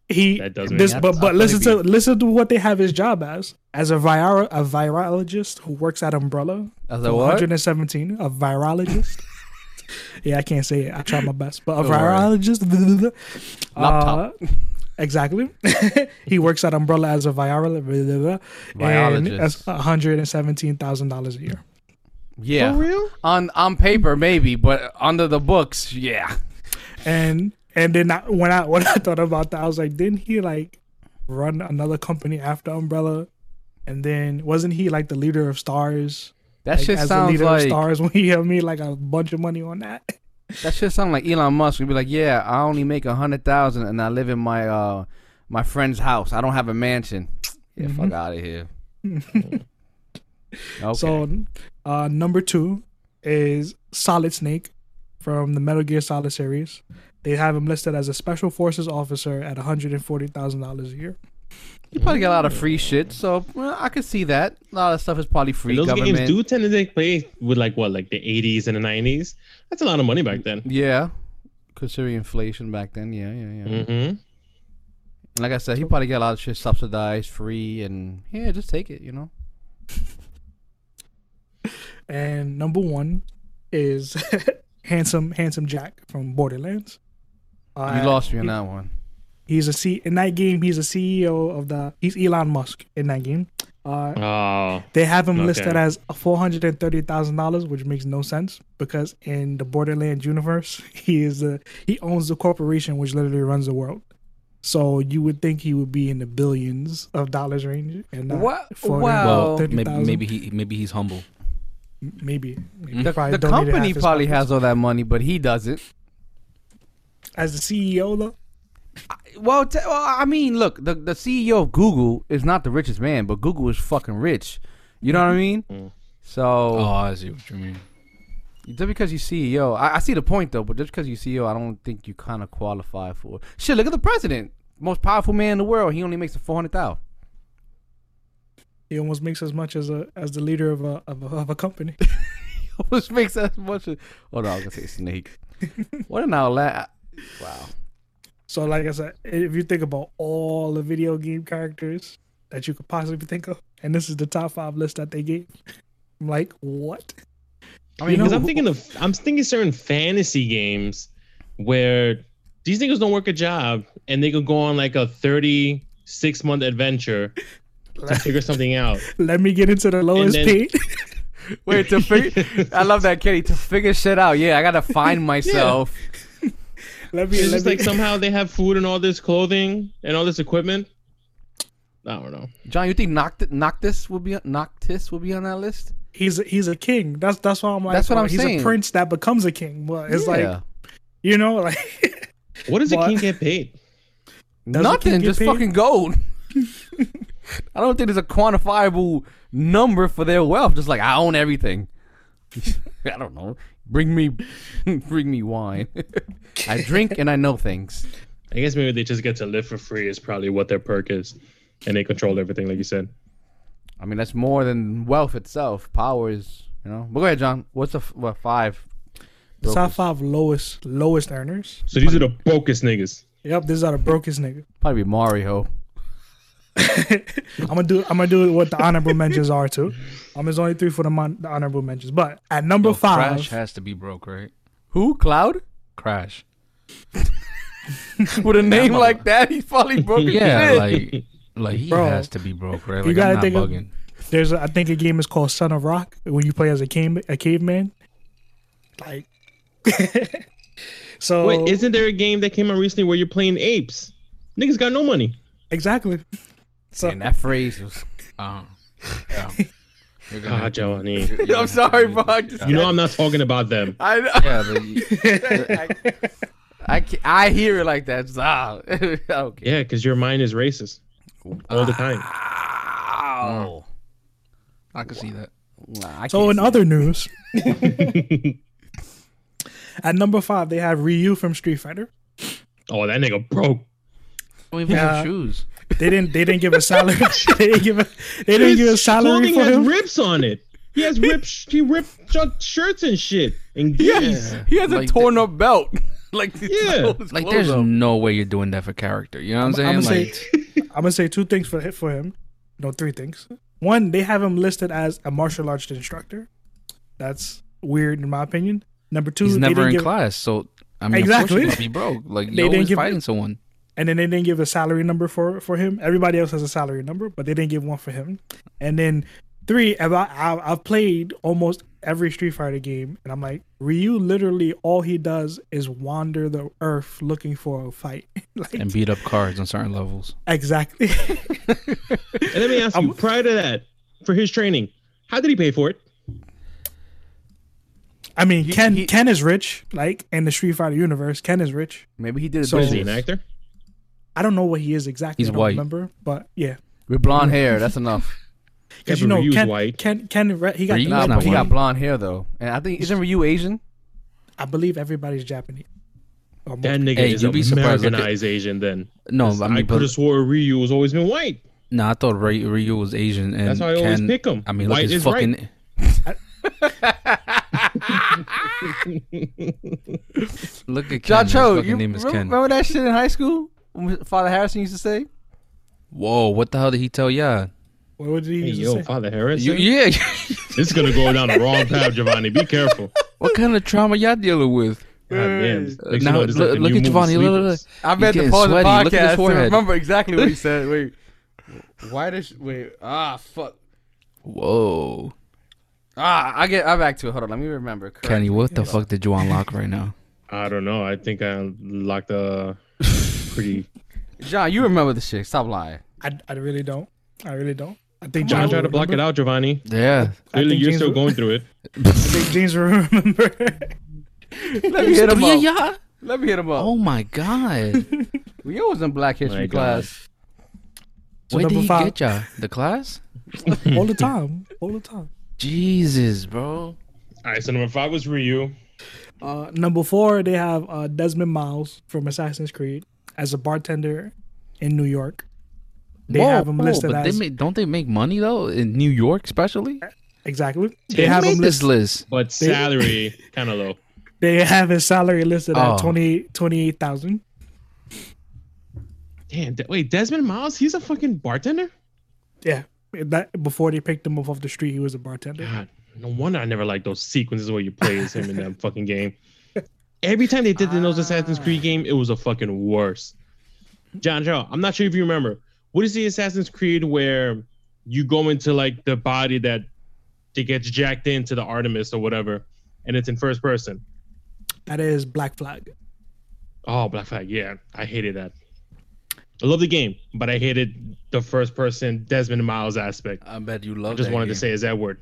He That does make this, but but listen he'd to listen to what they have his job as as a vir a virologist who works at Umbrella. I was for what? 117, a virologist. yeah, I can't say it. I try my best, but a Don't worry. virologist. Laptop. Uh, exactly. he works at Umbrella as a virologist. And Virologist. that's one hundred and seventeen thousand dollars a year. Yeah. For real? On on paper maybe, but under the books, yeah. And and then I, when I when I thought about that, I was like, didn't he like run another company after Umbrella? And then wasn't he like the leader of Stars? That like, shit as the sounds leader like of Stars when he made like a bunch of money on that. that shit sound like Elon Musk would be like, yeah, I only make a hundred thousand and I live in my uh my friend's house. I don't have a mansion. Yeah, fuck Mhm. out of here. okay. So, uh, number two is Solid Snake from the Metal Gear Solid series. They have him listed as a special forces officer at one hundred and forty thousand dollars a year. you probably get a lot of free shit, so well, I could see that. A lot of stuff is probably free. And those government. games do tend to take place with like what, like the '80s and the '90s. That's a lot of money back then. Yeah. Considering inflation back then, yeah, yeah, yeah. Mm-hmm. And like I said, he probably get a lot of shit subsidized, free, and yeah, just take it, you know. And number one is handsome, handsome Jack from Borderlands. Uh, You lost me on that one. He's a C in that game. He's a CEO of the. He's Elon Musk in that game. Uh, Oh, They have him Okay. listed as four hundred and thirty thousand dollars, which makes no sense because in the Borderlands universe, he is a he owns the corporation which literally runs the world. So you would think he would be in the billions of dollars range, and not What? 430,000. Well, Maybe, maybe he maybe he's humble. maybe, maybe The, the company probably has all that money, but he doesn't. As the CEO though. Well, t- well, I mean, look, the the CEO of Google is not the richest man, but Google is fucking rich. You know what I mean? Mm. So Oh, I see what you mean. just because you CEO, I, I see the point though. But just because you CEO, I don't think you kind of qualify for shit. Look at the president, most powerful man in the world. He only makes a four hundred thousand. He almost makes as much as a as the leader of a of a, of a company. Which makes as much. As, oh no, I was gonna say snake. what an outlet! Wow. So, like I said, if you think about all the video game characters that you could possibly think of, and this is the top five list that they gave, I'm like, what? I I mean, mean, because who- I'm thinking of I'm thinking certain fantasy games where these niggas don't work a job and they could go on like a 36 month adventure to figure something out. Let me get into the lowest then- paid. Wait to figure. I love that, Kenny. To figure shit out. Yeah, I gotta find myself. Let me. It's let just me like somehow they have food and all this clothing and all this equipment. I don't know. John, you think Noct- Noctis will be Noctis will be on that list? he's a, he's a king. That's that's why I'm like. That's what I'm he's saying. a prince that becomes a king. But it's like you know, like What does a king get paid? Does Nothing, just paid? fucking gold. I don't think there's a quantifiable number for their wealth. Just like I own everything. I don't know. Bring me, bring me wine. I drink and I know things. I guess maybe they just get to live for free is probably what their perk is, and they control everything, like you said. I mean, that's more than wealth itself. Power is, you know. But go ahead, John. What's the f- what five? the top five lowest lowest earners. So these are the brokest niggas. Yep, these are the brokest niggas. Probably Mario. I'm gonna do I'm gonna do what the honorable mentions are too. I'm um, there's only three for the, mon- the honorable mentions, but at number Yo, five, Crash has to be broke, right? Who? Cloud? Crash. With a name like that, he's probably broke. Yeah, shit. like like he Bro, has to be broke, right? you gotta I'm not think of- there's a, I think a game is called Son of Rock when you play as a cave a caveman. Like, so Wait, isn't there a game that came out recently where you're playing apes? Niggas got no money. exactly. So and that phrase was. Uh, yeah. God, have to- Johnny. you're- you're I'm gonna sorry, to- bro. I just- You know I'm not talking about them. I know. Yeah, but you- I, ca- I hear it like that. Just, ah, okay. Yeah, because your mind is racist all the time. Ow. I can see that. Nah, I so in see other news, at number five they have Ryu from Street Fighter. oh, that nigga broke. Don't even Yeah. have shoes. They didn't they didn't give a salary. they didn't give a they didn't give a His salary clothing for has him. rips on it. He has ripped. he ripped shirts and shit and geese. Yeah. He has a Like torn the- up belt. like Yeah. Like there's no. no way you're doing that for character. You know what I'm I'm saying? gonna Like I'm gonna say two things for for him. No, three things. One, they have him listed as a martial arts instructor. That's weird in my opinion. Number two, he's they never didn't in give, class, so I mean, Exactly. exactly. Be broke. Like They you're didn't always give- fighting someone. And then they didn't give a salary number for for him. Everybody else has a salary number, but they didn't give one for him. And then three, I've, I've I've played almost every Street Fighter game, and I'm like, Ryu literally all he does is wander the earth looking for a fight. like and beat up cards on certain levels. exactly. And let me ask you, prior to that, for his training, how did he pay for it? I mean, He- Ken he- Ken is rich, like in the Street Fighter universe. Ken is rich. Maybe he did it So- Is he an actor? I don't know what he is exactly. He's I don't white. remember, but yeah, with blonde hair. That's enough. because you know Ryu's Ken, white. Ken Ken Re- he got. Ryu's Nah, not but he got blonde hair though, and I think isn't Ryu Asian? I believe everybody's Japanese. Oh, Almost. That nigga Hey, is you'd be surprised, Americanized Asian then. no, I I, could have swore Ryu was always been white. no, I thought Ray, Ryu was Asian, and That's why I always pick him. I mean, look, White his is fucking. Look at Ken. John His Cho, fucking you name is remember, Ken. remember that shit in high school? When Father Harrison used to say, Whoa, what the hell did he tell ya? What did he Hey, used to yo, say? Father Harrison? You, yeah. This is gonna go down the wrong path, Giovanni. Be careful. what kind of trauma y'all dealing with? God damn. Makes you now, know this is look, like the look at Giovanni. Look, look, look. I He's bet the getting pause the sweaty. Look at his podcast to remember exactly what he said. Wait, why does wait? Ah, fuck. Whoa. Ah, I get. I'm back to it. Hold on, let me remember. correctly. Kenny, what the fuck did you unlock right now? I don't know. I think I locked a pretty. John, you remember the shit. Stop lying. I, I really don't. I really don't. I think John tried to will block it out, Giovanni. Yeah. Clearly, you're James still going through it. I think James will remember. Let me hit him Yeah, up. yeah. Let me hit him up. Oh my god. We always in Black History My God. class. So Where did number he five- get ya? The class? all the time. All the time. Jesus, bro. All right, so number five was Ryu. Uh, number four, they have uh, Desmond Miles from Assassin's Creed as a bartender in New York. They Whoa, have him whoa, listed but as they make, don't they make money though in New York, especially? exactly. They Who have made him this listed. list. But salary kind of low. They have his salary listed Oh. at 20 28,000. Damn. De- wait, Desmond Miles? He's a fucking bartender? Yeah, that before they picked him up off the street, he was a bartender. God, no wonder I never liked those sequences where you play as him in that fucking game. Every time they did in those Assassin's Creed ah. game, it was a fucking worse. John Joe, I'm not sure if you remember. What is the Assassin's Creed where you go into like the body that that gets jacked into the Artemis or whatever, and it's in first person? That is Black Flag. Oh, Black Flag. Yeah, I hated that. I love the game, but I hated the first person Desmond Miles aspect. I bet you I love just wanted to say is that word.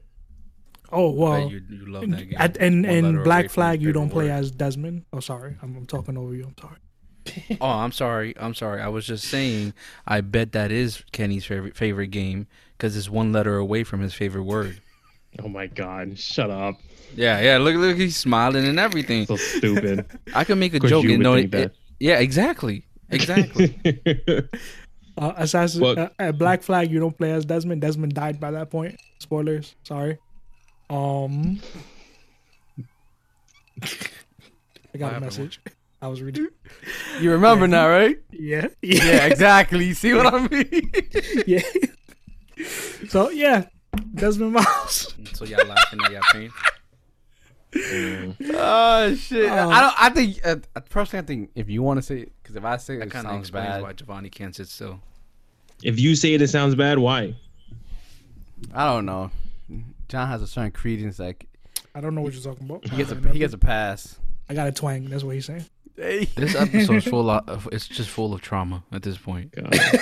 Oh I well. you, you love that game. At, in One in Black Flag, you don't play word. as Desmond. Oh, sorry, I'm, I'm talking over you. I'm sorry. Oh, I'm sorry. I'm sorry. I was just saying. I bet that is Kenny's favorite favorite game because it's one letter away from his favorite word. Oh my god, shut up. Yeah, yeah. Look, look. He's smiling and everything. So stupid. I can make a joke you and know think it, that. Yeah, exactly. Exactly. Uh, Assassin Well- uh, at Black Flag, you don't play as Desmond. Desmond died by that point. Spoilers. Sorry. Um, I got a happened? message. I was reading. You remember now, right? Yeah, Yeah, exactly. You see what I mean? yeah. so yeah, Desmond Miles. so y'all laughing at y'all pain. oh shit! Um, I don't. I think uh, personally, I think if you want to say it, because if I say it, That it kind of sounds bad. why Giovanni can't sit still. if you say it, it sounds bad. Why? I don't know. John has a certain credence. Like I don't know what you're talking about. he gets a he gets a pass. I got a twang. That's what he's saying. Hey. This episode's full of. Uh, it's just full of trauma at this point.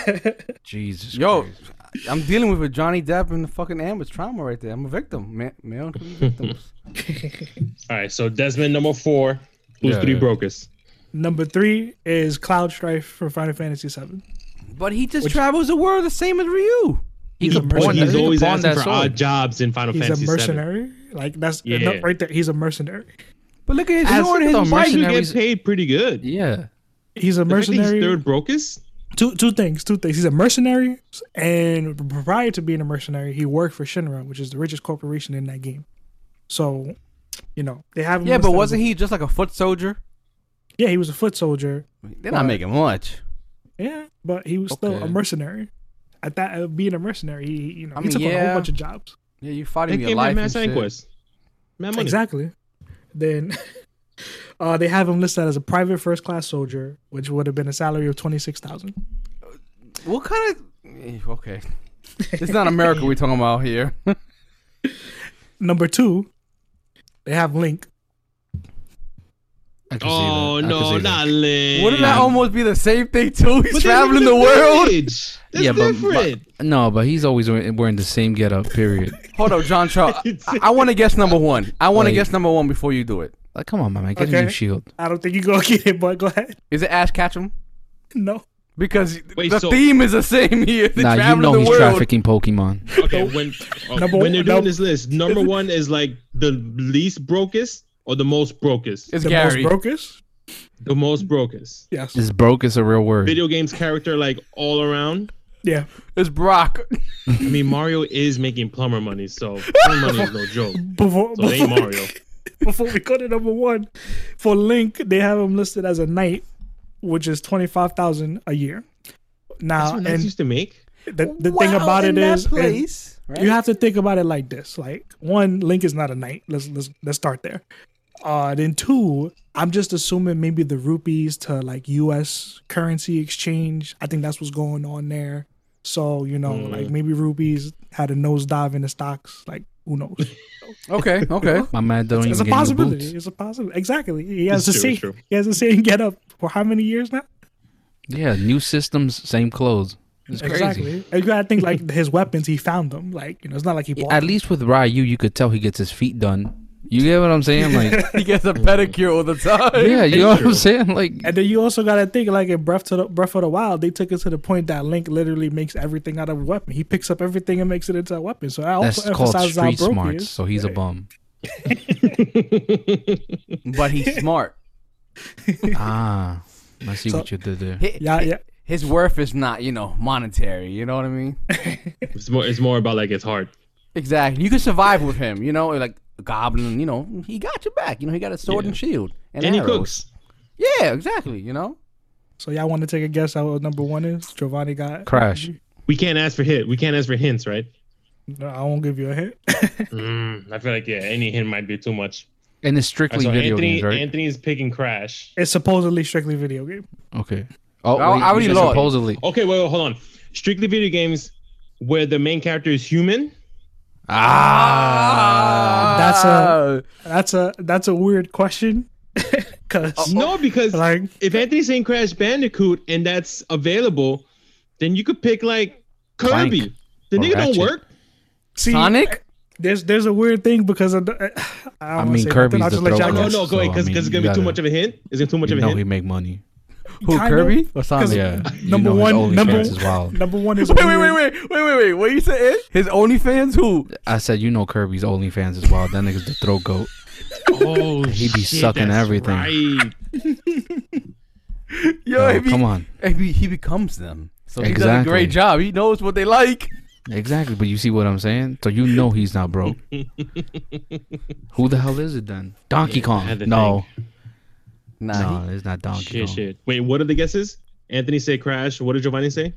Jesus. Yo, Christ. I'm dealing with a Johnny Depp and the fucking Amber's trauma right there. I'm a victim, man. Male and victims. All right, so Desmond number four. Who's Yeah, three yeah. brokest? Number three is Cloud Strife from Final Fantasy VII. but he just Which- travels the world the same as Ryu. He He's a could pawn mercenary. He's he always pawn asking for sword. odd jobs in Final He's Fantasy a VII. mercenary. Like that's Yeah. no, right there. He's a mercenary. But look at his As sword and the his Why bike. you get paid pretty good? Yeah. He's a The fact that he's mercenary. third brokest? two two things. Two things. He's a mercenary, and prior to being a mercenary, he worked for Shinra, which is the richest corporation in that game. So, you know, they have. him Yeah, but wasn't he just like a foot soldier? Yeah, he was a foot soldier. They're not making much. Yeah, but he was still a mercenary. At that, uh, being a mercenary, he you know I he mean, took on a whole bunch of jobs. Yeah, you fighting They me gave him life Mass and shit. Anquest. Mad. Exactly. Then, uh, they have him listed as a private first class soldier, which would have been a salary of twenty six thousand. What kind of? eh, Okay, it's not America we're talking about here. Number two, they have Link. I can see Oh that. I can no, see not Link. Wouldn't that almost be the same thing too? He's But traveling the world. village. That's Yeah, but- different. No, but he's always wearing wearing the same getup. Period. Hold up, John Charles. I, I want to guess number one. I want to Like- guess number one before you do it. Like, come on, my man, get a new shield. I don't think you're gonna get it, but go ahead. Is it Ash Ketchum? No. Because Wait, the so- theme is the same here. They're Nah, you know the he's world. trafficking Pokemon. Okay, when uh, when they're doing this list, number one is like the least brokest or the most brokest. It's The Gary. most brokest? The most brokest. Yes. Is broke is a real word. Video games character like all around. Yeah. It's Brock. I mean, Mario is making plumber money, so plumber money is no joke. Before, So it ain't Mario. before we go to number one, for Link, they have him listed as a knight, which is twenty five thousand a year. That's Now, what and used to make. the, the thing about it in that is, is place, right? you have to think about it like this: like one, Link is not a knight. Let's let's let's start there. Uh, then two, I'm just assuming maybe the rupees to like U.S. currency exchange. I think that's what's going on there. So you know, Mm. like maybe rupees had a nosedive in the stocks. Like who knows? okay, okay. My man don't it's a even get new possibility. boots. It's a possibility. Exactly. He has It's the true, same. true. He has the same get up for how many years now? Yeah, new systems, same clothes. It's crazy. Exactly. And you gotta think like his weapons. He found them. Like you know, it's not like he bought. At them. least with Ryu, you could tell he gets his feet done. You get what I'm saying? Like, he gets a pedicure all the time. yeah, you know what I'm saying? Like, And then you also gotta think like in Breath to the Breath of the Wild, they took it to the point that Link literally makes everything out of a weapon. He picks up everything and makes it into a weapon. So that that's also called emphasizes how street broke he smarts. is. So he's a bum. but he's smart. Ah, I see So- what you did there. Hi- Yeah, yeah. His worth is not, you know, monetary. You know what I mean? It's more. It's more about like his heart. Exactly. You can survive with him. You know, like a goblin. You know, he got your back. You know, he got a sword Yeah. and shield and, And he cooks. Yeah, exactly. You know. So y'all want to take a guess at what number one is? Giovanni got Crash. We can't ask for hit. We can't ask for hints, right? No, I won't give you a hint. Mm, I feel like yeah, any hint might be too much. And it's strictly so video Anthony, games, right? Anthony is picking Crash. it's supposedly strictly video game. okay. Oh, I- wait, I already you said lost. supposedly. Okay, wait, wait, hold on. Strictly video games where the main character is human. Ah, That's a that's a that's a weird question. Cause No, because like if Anthony's saying Crash Bandicoot and that's available, then you could pick like Kirby. Clank. The Or nigga don't work. see Sonic. there's there's a weird thing because of the, I, don't I mean, say Kirby's nothing, I'll the just let y'all no, no, go ahead, So, I because mean, it's gonna be too gotta- much of a hint. Is it too much You of a know hint? he make money. Who Kinda. Kirby or Sonic? Yeah. you number know one- number- OnlyFans is wild. Number one is Wait, wait, weird. wait, wait, wait, wait, wait. What you said? His OnlyFans? Who? I said you know Kirby's OnlyFans is wild. That nigga's the throat goat. Oh, He be shit, sucking that's everything. Right. Yo, Oh, be- come on. He, be- he becomes them. So he does a great job. He knows what they like. Exactly, but you see what I'm saying? So you know he's not broke. Who the hell is it then? Donkey Yeah, Kong. had to No, Nah, no, it's not Donkey Shit, Kong. shit. Wait, what are the guesses? Anthony say Crash. What did Giovanni say?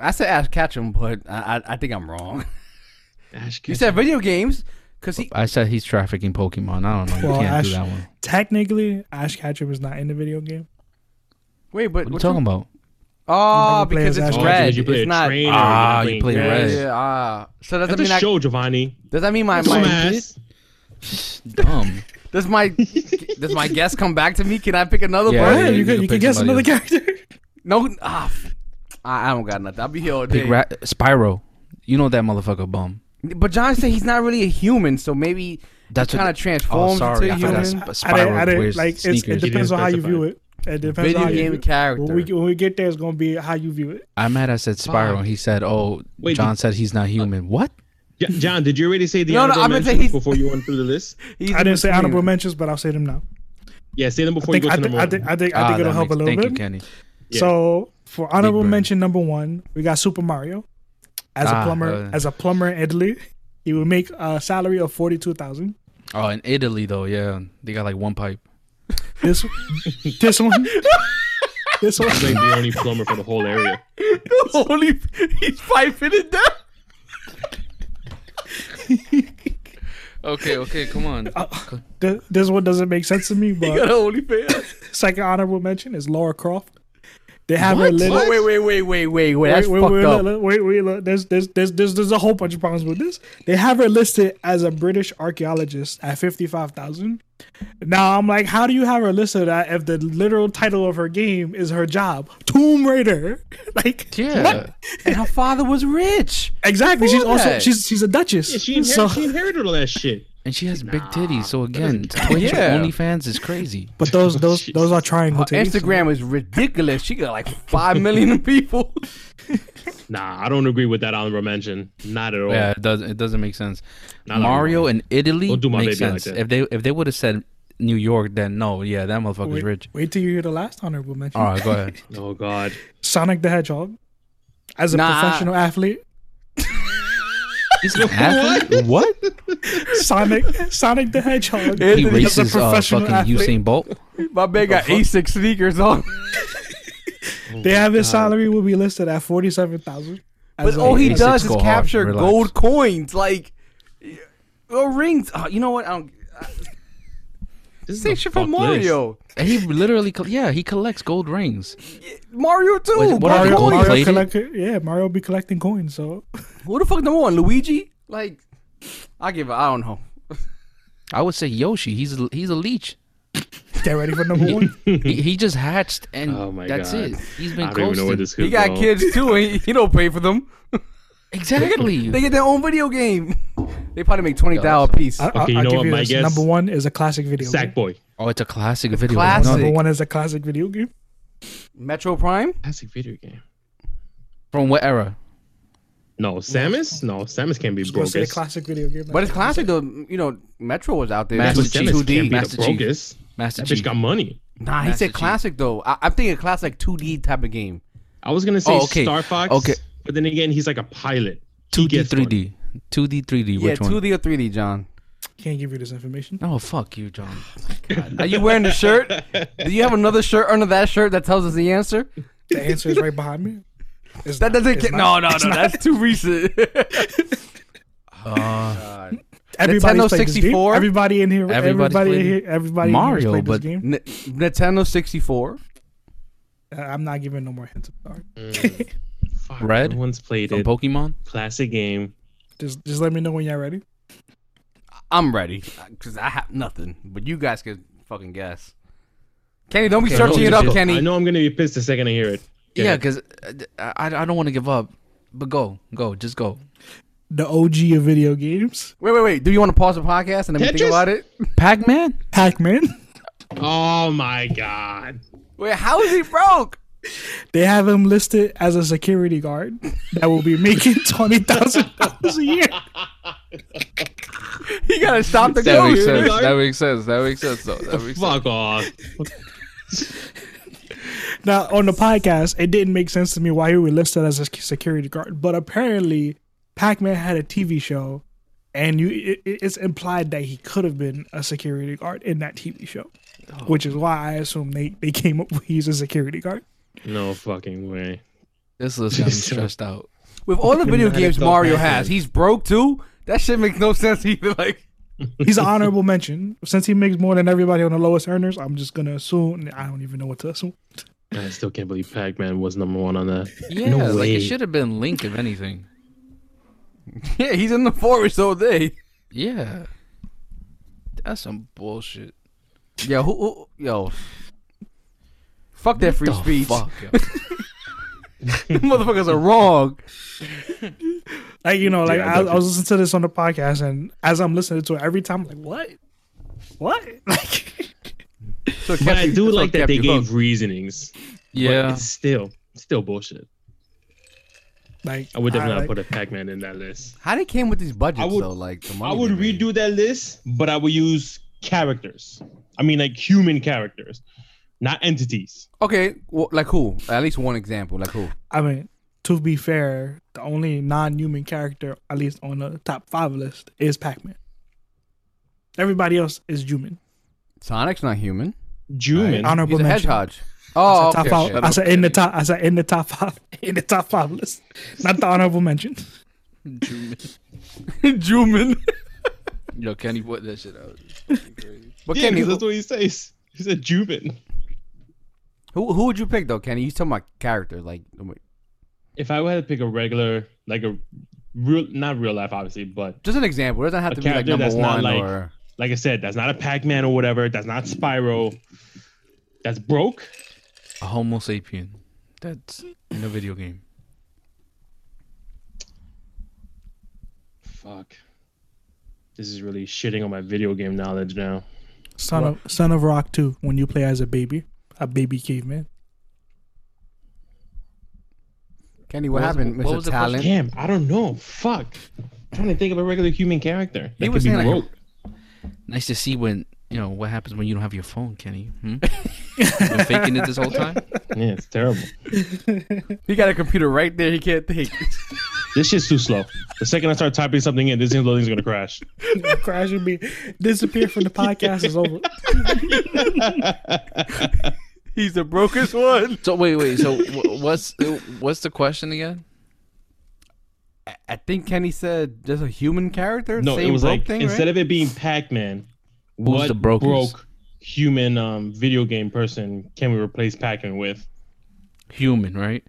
I said Ash Ketchum, but I, I, I think I'm wrong. Ash You Ketchum. said video games because he. I said he's trafficking Pokemon. I don't know. You Well, can't do Ash- that one. Technically, Ash Ketchum is not in the video game. Wait, but What are you what talking about? Oh, play because as it's Ash red. you play it's a not. trainer. Ah, you're play yeah, red. yeah, ah. So does that That's mean a I, show, Giovanni. does that mean my, Some my. Dumb. Does my does my guess come back to me? Can I pick another Yeah, Go one? ahead, you you, can can, you can pick guess somebody another character. No, ah, f- I, I don't got nothing. I'll be here all day. Big rat Spyro. You know that motherfucker bum. But John said he's not really a human, so maybe That's kind of transforms Oh, sorry. into I a forgot human. Sp- I didn't, I didn't, wears like it's, it depends on how you view it. It depends on how you game view it. character. When we, when we get there, it's gonna be how you view it. I'm mad. I said Spyro, and he said, "Oh, Wait, John did- said he's not human." What? J- John, did you already say the No, no, honorable I'm gonna say mentions he's- before you went through the list? I didn't say honorable mentions, but I'll say them now. Yeah, say them I before think you go I to think, number I one. think I think Ah, it'll that help a little Thank bit. you, Kenny. Yeah. So for honorable mention number one, we got Super Mario as a Ah, plumber. uh, as a plumber in Italy, he would make a salary of forty two thousand. Oh, in Italy though, yeah, they got like one pipe. This this one, this one. He's like the only plumber for the whole area. Only he's piping it down. Okay, okay, come on. Uh, th- This one doesn't make sense to me, He got but an OnlyFans. second honorable mention is Lara Croft. They have her What? listed. Wait, wait, wait, wait, wait, wait. That's wait, fucked wait, up. Wait, wait, wait, look. There's, there's, there's, there's, there's a whole bunch of problems with this. They have her listed as a British archaeologist at fifty-five thousand. Now I'm like, how do you have her listed at if the literal title of her game is her job, Tomb Raider? like, Yeah, what? And her father was rich. Exactly. She's Who also she's she's a duchess. Yeah, she, inher- so, she inherited all that shit. and she has big titties. So again, Twitch Yeah. OnlyFans is crazy. but those those those are triangle Her titties. Instagram is ridiculous. She got like five million people. Nah, I don't agree with that honorable mention. Not at all. Yeah, it does. It doesn't make sense. Not Mario in Italy Don't do my makes baby like sense. that. if they if they would have said New York, then no, yeah, that motherfucker's Wait, rich. wait till you hear the last honorable mention. All right, go ahead. Oh God. Sonic the Hedgehog, as a Nah. professional athlete. He's an athlete. What? Sonic Sonic the Hedgehog. He Anthony, as a races uh, professional fucking athlete. Usain Bolt. My man got Asics sneakers on. They have his salary will be listed at forty seven thousand. But all he does is go hard. capture gold coins, like or rings. Oh, you know what? I don't. This is shit from fuck list. Mario. And he literally, col- yeah, he collects gold rings. Mario too. Wait, what are gold Mario, gold coins. Mario plated? collect, yeah, Mario will be collecting coins. So Who the fuck number one? Luigi? Like, I give. I don't know. I would say Yoshi. He's a, he's a leech. Get ready for number one. he, he just hatched and Oh my that's God. it. He's been don't even know where coasting. this He got go. kids too, and he, he don't pay for them. Exactly. They get their own video game. They probably make twenty thousand a piece. I, Okay, you I'll know give what, you my this. guess- Number one is a classic video. game. Sackboy. oh, it's a classic video. classic. No, Number one is a classic video game. Metroid Prime. Classic video game. From what era? No, Samus? No, Samus can't be Just gonna say a classic video game. But it's classic though. You know, Metroid was out there. Master Chief. two Samus can't D. be Master the Chief. Bogus. Master That Chief. bitch got money. Nah, he Master said Chief. classic though. I, I'm thinking classic two D type of game. I was gonna say Oh, okay. Star Fox. Okay. But then again, he's like a pilot. He 2D, 3D. 2D, 3D. Yeah, Which one? two D or three D, John. Can't give you this information. Oh, fuck you, John. Are you wearing the shirt? Do you have another shirt under that shirt that tells us the answer? The answer is right behind me. It's That not- doesn't. Get, not. no, no, no. That's too recent. Uh, Everybody's Nintendo played this game. 64? Everybody in here. Everybody's Everybody in here. Everybody Mario, in here but- played this game. N- Nintendo 64. Uh, I'm not giving no more hints. Sorry. Mm. Fuck, Red? Everyone's played from it. Pokemon? Classic game. just just let me know when you're ready. I'm ready because I have nothing, but you guys can fucking guess. Kenny, don't be Okay, searching it up, just- Kenny. I know I'm gonna be pissed the second I hear it. Yeah, Yeah. because I, I, I don't want to give up. But go. Go. Just go. The OG of video games, Wait, wait, wait. Do you want to pause the podcast and then we Tetris? think about it? Pac Man. Pac-Man. Oh my god. Wait, how is he broke? They have him listed as a security guard that will be making twenty thousand dollars a year. He gotta stop the That makes dude. sense. That makes sense. That makes sense. Though. That makes sense. Fuck off. Now on the podcast, it didn't make sense to me why he was listed as a security guard, but apparently, Pac-Man had a TV show, and you it, it's implied that he could have been a security guard in that TV show, oh. which is why I assume they they came up with he's a security guard. No fucking way. This list got me stressed out. With all the video games Mario has, he's broke too. That shit makes no sense either. Like, He's an honorable mention since he makes more than everybody on the lowest earners. I'm just gonna assume. I don't even know what to assume. I still can't believe Pac-Man was number one on that. Yeah, No like it should have been Link if anything. yeah, he's in the forest all day. Yeah. That's some bullshit. Yo, who, who yo, fuck that free The speech. Fuck, yo. Motherfuckers are wrong. Like you know, like Yeah, I I, I was listening to this on the podcast, and as I'm listening to it, every time I'm like, what, what? Like, So it But I do like that they you gave hooked. reasonings. But Yeah. it's still still bullshit. Like I would definitely like- put a Pac-Man in that list. How they came with these budgets I would- though? Like the I would they made. redo that list, but I would use characters. I mean, like human characters, not entities. Okay, well, like who? At least one example. Like who? I mean, to be fair, the only non-human character, at least on the top five list, is Pac-Man. Everybody else is human. Sonic's not human. Human. Honorable He's a mention. hedgehog. Oh, top okay. five. shut I up. in the top. I said in the top five. In the top five list, not the honorable mention. Juman. Juman. Yo, Kenny put that shit out. It's fucking crazy. But yeah, Kenny, 'cause who, that's what he says. He said Juven. who who would you pick though, Kenny? You talking about character? Like, If I had to pick a regular, like a real, not real life, obviously, but just an example. It doesn't have to be like character number that's not one like- or. like I said, that's not a Pac-Man or whatever. That's not Spyro. That's broke. A Homo sapien. That's in a video game. Fuck. This is really shitting on my video game knowledge now. Son of Son of Rock two. When you play as a baby, a baby caveman. Kenny, what, What was- happened, what Mr. was the Talent? Damn, I don't know. Fuck. I'm trying to think of a regular human character. He That was could be saying, like, broke. Nice to see when you know what happens when you don't have your phone, Kenny. Hmm? you been faking it this whole time. Yeah, it's terrible. He got a computer right there. He can't think. This shit's too slow. The second I start typing something in, this thing's gonna crash. Crash would be disappear from the podcast is over. He's the brokest one. So wait, wait. So wh- what's what's the question again? I- I think Kenny said just a human character. No, Same it was broke like thing, instead right? of it being Pac-Man, what the brokest? broke human um video game person can we replace Pac-Man with? Human, right?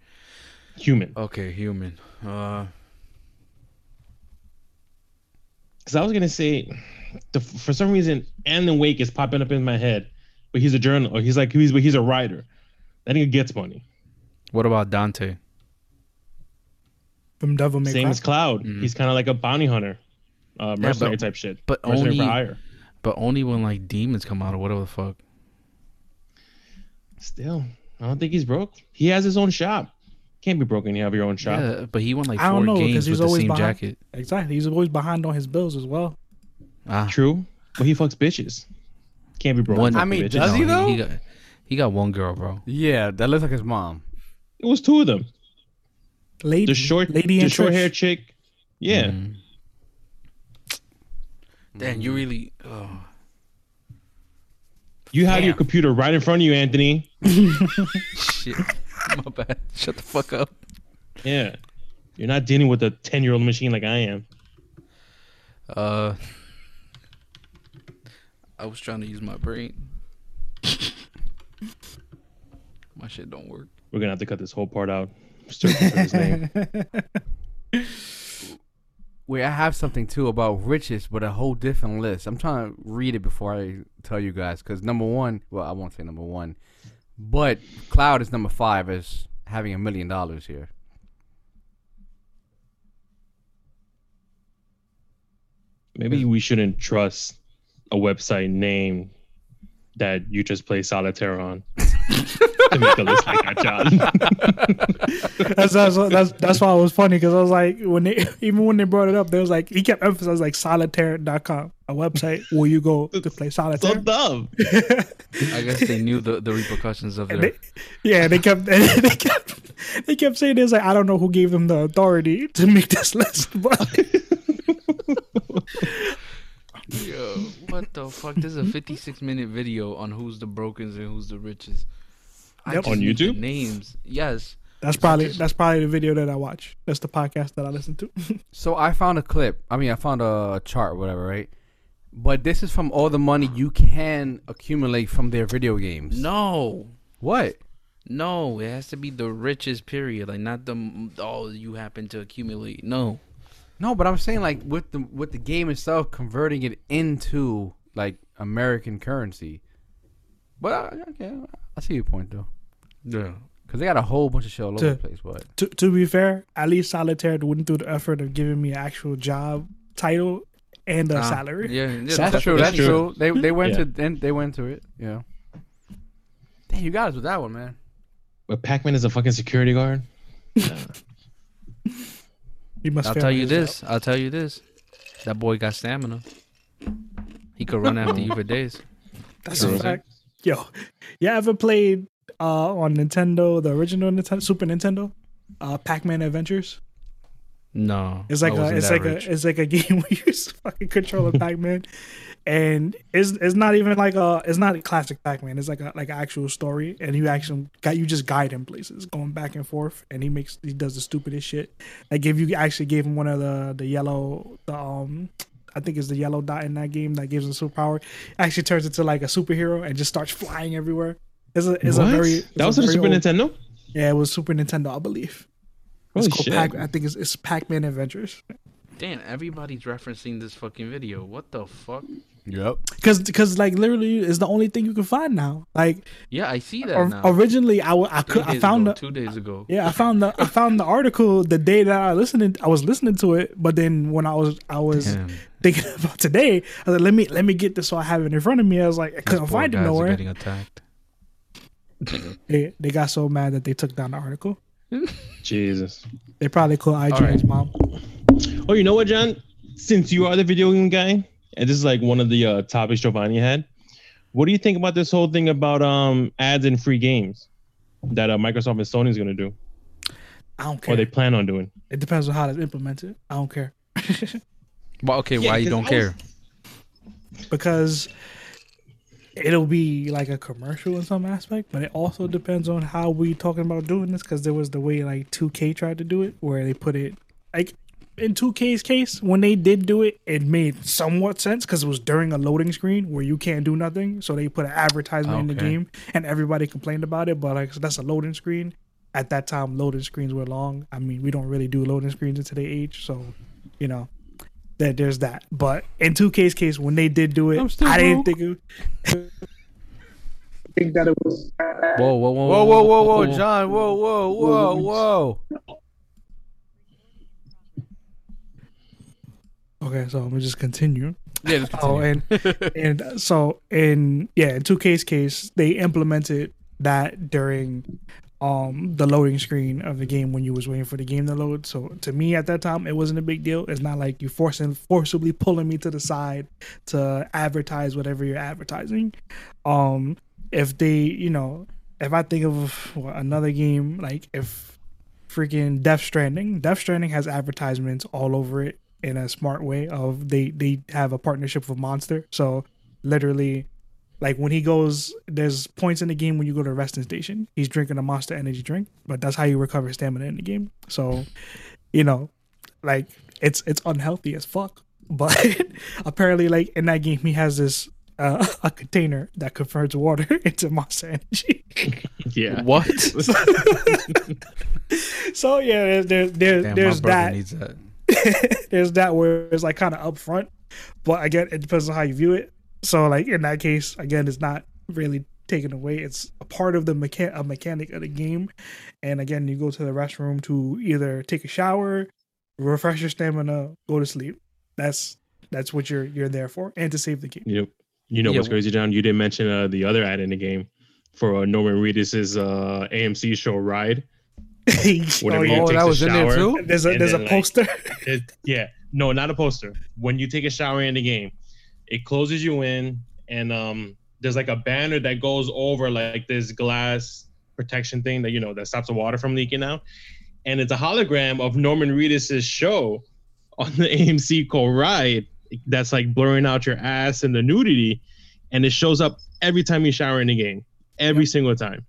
Human. Okay, human. Uh, Because I was gonna say, the, for some reason, and Alan Wake is popping up in my head, but he's a journal, or he's like he's but he's a writer. That nigga gets money. what about Dante? From Devil May Same Cry. as Cloud. Mhm. He's kind of like a bounty hunter, uh, mercenary but- type shit. But Mercenary for only, hire. But only when like demons come out or whatever the fuck. Still, I don't think he's broke. He has his own shop. Can't be broken. You have your own shop. Yeah, but he won like I don't four know, 'cause games he's with the always same behind. jacket. Exactly. He's always behind on his bills as well. Ah, True, but he fucks bitches. Can't be broke. One- I mean, bitches. does he though? He got, he got one girl, bro. Yeah, that looks like his mom. It was two of them. Lady, The short, lady the and short Trish. hair chick. Yeah, Mm. Damn, you really. Oh. you have your computer right in front of you, Anthony. Shit. My bad. Shut the fuck up. Yeah, you're not dealing with a ten-year-old machine like I am. Uh, I was trying to use my brain. my shit don't work. We're gonna have to cut this whole part out. Searching for his name. Wait, I have something too about riches, but a whole different list. I'm trying to read it before I tell you guys, because number one, well, I won't say number one, but Cloud is number five as having a million dollars here. Maybe we shouldn't trust a website name that you just play solitaire on to make a list like that, John. that's, that's that's that's why it was funny because I was like when they even when they brought it up, they was like he kept emphasizing like solitaire.com, a website where you go to play solitaire. so solitaire. dumb. I guess they knew the, the repercussions of And their. yeah, they kept they kept they kept saying this like I don't know who gave them the authority to make this list, but Yo, what the fuck? This is a 56 minute video on who's the brokers and who's the richest. I Yep. On need the YouTube? Names, yes. that's probably that's probably the video that I watch. That's the podcast that I listen to. So I found a clip. I mean, I found a chart, whatever, right? But this is from all the money you can accumulate from their video games. No, What? no, it has to be the richest period, like not the all you happen to accumulate. No, No, but I'm saying like with the with the game itself, converting it into like American currency. But uh, okay, I see your point though, yeah. because they got a whole bunch of shit all over To- the place. But to to be fair, at least Solitaire went through the effort of giving me an actual job title and a Ah, salary. Yeah, yeah, that's true. That's That's true. They they went Yeah. to then they went to it. Yeah. Damn, you got us with that one, man. But Pac-Man is a fucking security guard. You must. I'll tell you this. job. I'll tell you this. That boy got stamina. He could run after you for days. That's True. a fact. Yo, you ever played uh on Nintendo, the original Nintendo, Super Nintendo, uh Pac-Man Adventures? No, It's like a it's like rich. a it's like a game where you fucking control a Pac-Man, and it's it's not even like a it's not a classic Pac-Man. It's like a like an actual story, and you actually got you just guide him places, going back and forth, and he makes he does the stupidest shit. Like if you actually gave him one of the the yellow the um. I think it's the yellow dot in that game that gives him superpower. Actually turns into like a superhero and just starts flying everywhere. It's a it's what? a very it's that was on the very Super old- Nintendo. Yeah, it was Super Nintendo, I believe. It's Holy called shit! Pac. I think it's, it's Pac-Man Adventures. Damn, everybody's referencing this fucking video. What the fuck? Yep. Cause, cause like literally it's the only thing you can find now. Like Yeah, I see that or, now. originally, I, w- I Three could I found ago, the two days ago. yeah I found the I found the article the day that I listened I was listening to it, but then when I was I was Damn, thinking about today, I was like let me let me get this so I have it in front of me. I was like I couldn't find it nowhere. Getting attacked. They they got so mad that they took down the article. Jesus. They probably called IGN's right. mom. Oh, you know what, John? Since you are the video game guy, and this is like one of the uh, topics Giovanni had, what do you think about this whole thing about um ads and free games that uh, Microsoft and Sony is going to do, I don't care. or they plan on doing? it depends on how it's implemented. I don't care. Well, okay, Yeah, why you don't was- care? because it'll be like a commercial in some aspect, but it also depends on how we talking about doing this. Because there was the way like 2K tried to do it, where they put it like in 2K's case when they did do it, it made somewhat sense because it was during a loading screen where you can't do nothing, so they put an advertisement in the game, and everybody complained about it. But like so that's a loading screen. At that time, loading screens were long. I mean, we don't really do loading screens in today's age, so you know that there's that. But in 2K's case, when they did do it, I didn't broke. think it. think that it was. Whoa, whoa, whoa, Whoa, whoa, whoa, whoa, John! Whoa, whoa, whoa, whoa! Okay, so I'm gonna just continue. Yeah, just Oh, and and so in yeah, in 2K's case, they implemented that during um the loading screen of the game when you was waiting for the game to load. So to me at that time, it wasn't a big deal. It's not like you forcing forcibly pulling me to the side to advertise whatever you're advertising. Um, if they, you know, if I think of another game like if freaking Death Stranding, Death Stranding has advertisements all over it in a smart way of they they have a partnership with Monster. So literally like when he goes there's points in the game when you go to a resting station, he's drinking a monster energy drink, but that's how you recover stamina in the game. So, you know, like it's it's unhealthy as fuck. But apparently like in that game he has this uh, a container that converts water into monster energy. Yeah. What? so yeah, there's there, there, Damn, there's that. needs that. there's that where it's like kind of upfront, but again, it depends on how you view it. So like in that case, again, it's not really taken away. It's a part of the mechan- a mechanic of the game. And again, you go to the restroom to either take a shower, refresh your stamina, go to sleep. That's That's what you're you're there for, and to save the game. You know, you know Yeah, what's crazy, John? You didn't mention uh, the other ad in the game for uh, Norman Reedus's uh, AMC show Ride. Whatever Oh. Oh, takes that a was in there too. There's a and there's a then, like, poster. It, yeah, no, not a poster. When you take a shower in the game, it closes you in, and um, there's like a banner that goes over like this glass protection thing that you know that stops the water from leaking out, and it's a hologram of Norman Reedus's show on the AMC called Ride. That's like blurring out your ass and the nudity, and it shows up every time you shower in the game, every single time.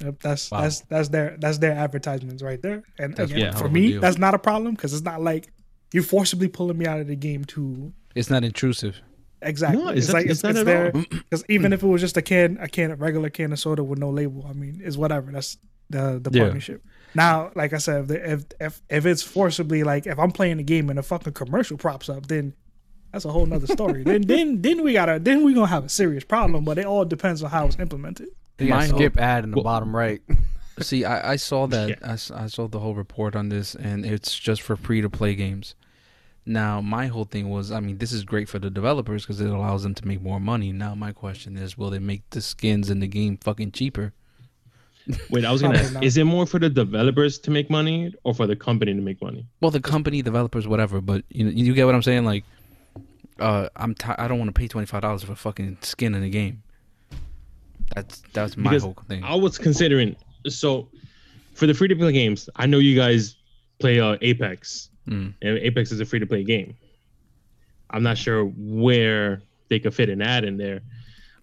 Yep, that's Wow. that's that's their that's their advertisements right there. And again, one for hell of a me, that's not a problem because it's not like you're forcibly pulling me out of the game to It's not intrusive. Exactly. No, it's not- like it's not at there all. because even if it was just a can a can a regular can of soda with no label, I mean, it's whatever. That's the the Yeah. partnership. Now, like I said, if, if if if it's forcibly like if I'm playing the game and a fucking commercial props up, then that's a whole nother story. then then then we gotta then we gonna have a serious problem. But it all depends on how it's implemented. They got Mine- skip ad in the Well- bottom right. See, I, I saw that. Yeah. I, s- I saw the whole report on this, and it's just for free to play games. Now, my whole thing was, I mean, this is great for the developers because it allows them to make more money. Now, my question is, will they make the skins in the game fucking cheaper? Wait, I was gonna ask, is it more for the developers to make money or for the company to make money? Well, the company, developers, whatever. But you know, you get what I'm saying? Like, uh, I'm t- I don't want to pay twenty five dollars for fucking skin in the game. That's that's my Because whole thing. I was considering so for the free to play games. I know you guys play uh, Apex, Mm. and Apex is a free to play game. I'm not sure where they could fit an ad in there,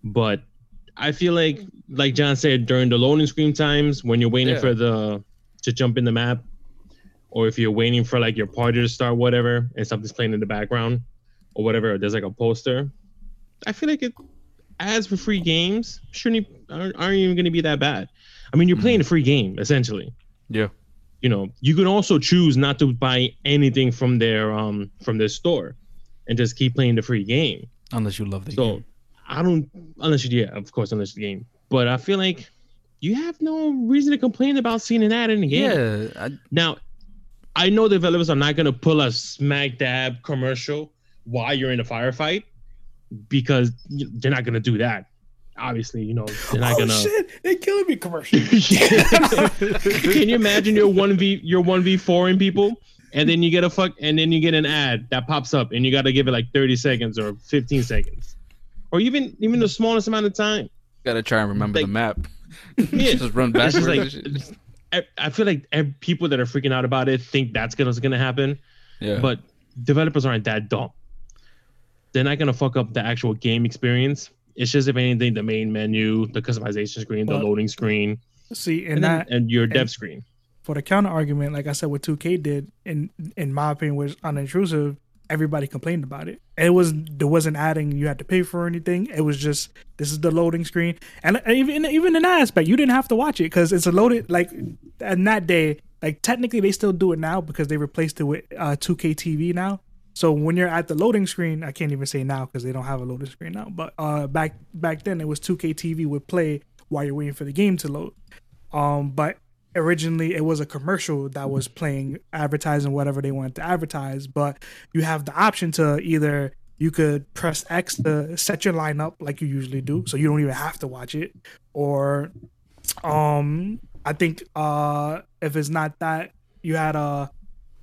but I feel like, like John said, during the loading screen times when you're waiting Yeah. for the to jump in the map, or if you're waiting for like your party to start, whatever, and something's playing in the background, or whatever, or there's like a poster. I feel like it ads for free games shouldn't aren't, aren't even going to be that bad. I mean, you're playing a free game essentially. Yeah. You know, you can also choose not to buy anything from their um from their store, and just keep playing the free game. Unless you love the So game. I don't unless you yeah, of course, unless the game. But I feel like you have no reason to complain about seeing an ad in the game. Yeah. I, Now, I know developers are not going to pull a smack dab commercial while you're in a firefight because they're not going to do that. Obviously, you know, they're not oh going to. shit! They're killing me commercial. Can you imagine you're one v you're one v four in people, and then you get a fuck, and then you get an ad that pops up, and you got to give it like 30 seconds or 15 seconds, or even even the smallest amount of time. gotta try and remember Like- the map. Yeah. just run It's backwards. just like- I, I feel like people that are freaking out about it think that's gonna gonna happen. yeah. but developers aren't that dumb. They're not gonna fuck up the actual game experience. It's just if anything, the main menu, the customization screen, the Well, loading screen, See, and and, then, that and your and- dev screen. for the counter argument, like I said, what 2K did, in in my opinion, was unintrusive. Everybody complained about it. It was there wasn't adding you had to pay for anything. It was just this is the loading screen, and even even in that aspect, you didn't have to watch it because it's a loaded like. And that day, like technically, they still do it now because they replaced it with uh, 2K TV now. So when you're at the loading screen, I can't even say now because they don't have a loading screen now. But uh, back back then, it was 2K TV would play while you're waiting for the game to load. Um, but originally it was a commercial that was playing advertising whatever they wanted to advertise. But you have the option to either you could press X to set your line up like you usually do, so you don't even have to watch it, or um, I think uh, if it's not that, you had a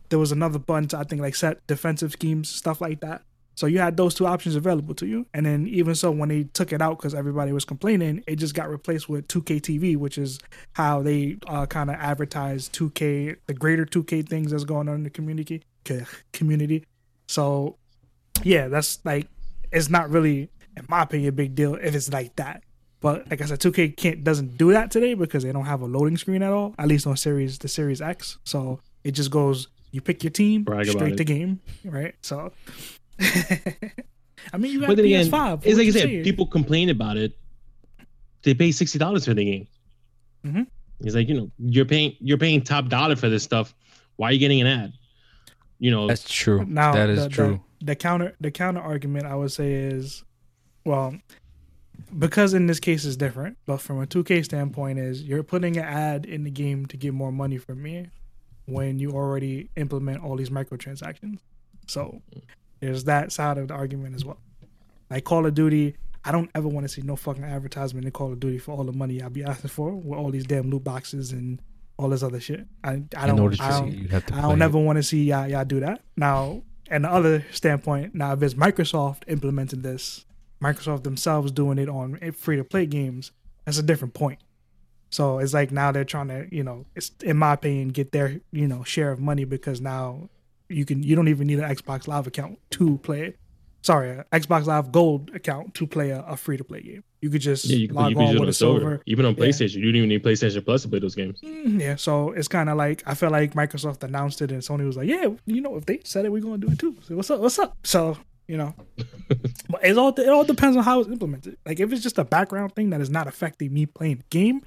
there was another to I think like set defensive schemes stuff like that. So you had those two options available to you, and then even so, when they took it out because everybody was complaining, it just got replaced with 2K TV, which is how they uh, kind of advertise 2K, the greater 2K things that's going on in the community. Community. So yeah, that's like it's not really, in my opinion, a big deal if it's like that. But like I said, 2K can't doesn't do that today because they don't have a loading screen at all. At least on series the Series X. So it just goes. You pick your team Brag about straight it. to game, right? So. I mean, you got But then again, PS5. it's like you I said, saying? people complain about it. They pay sixty dollars for the game. Mhm. It's like you know you're paying you're paying top dollar for this stuff. Why are you getting an ad? You know, That's true. Now that is the, true. The, the counter the counter argument I would say is, well, because in this case is different, but from a 2K standpoint is you're putting an ad in the game to get more money from me when you already implement all these microtransactions. So There's that side of the argument as well. Like Call of Duty, I don't ever want to see no fucking advertisement in Call of Duty for all the money I'll be asking for with all these damn loot boxes and all this other shit. I I don't I don't, it, you have to I don't ever want to see y'all, y'all do that. Now, and the other standpoint, now if it's Microsoft implementing this, Microsoft themselves doing it on free to play games, that's a different point. So it's like now they're trying to, you know, it's in my opinion, get their, you know, share of money because now you can you don't even need an Xbox Live account to play. Sorry, an Xbox Live Gold account to play a, a free to play game. You could just Yeah, you log you can on it with a silver. silver. Even on Yeah. PlayStation, you don't even need PlayStation Plus to play those games. Mm, Yeah, so it's kind of like I feel like Microsoft announced it and Sony was like, "Yeah, you know, if they said it, we're gonna do it too." So what's up? What's up? So you know, it's all it all depends on how it's implemented. Like if it's just a background thing that is not affecting me playing the game,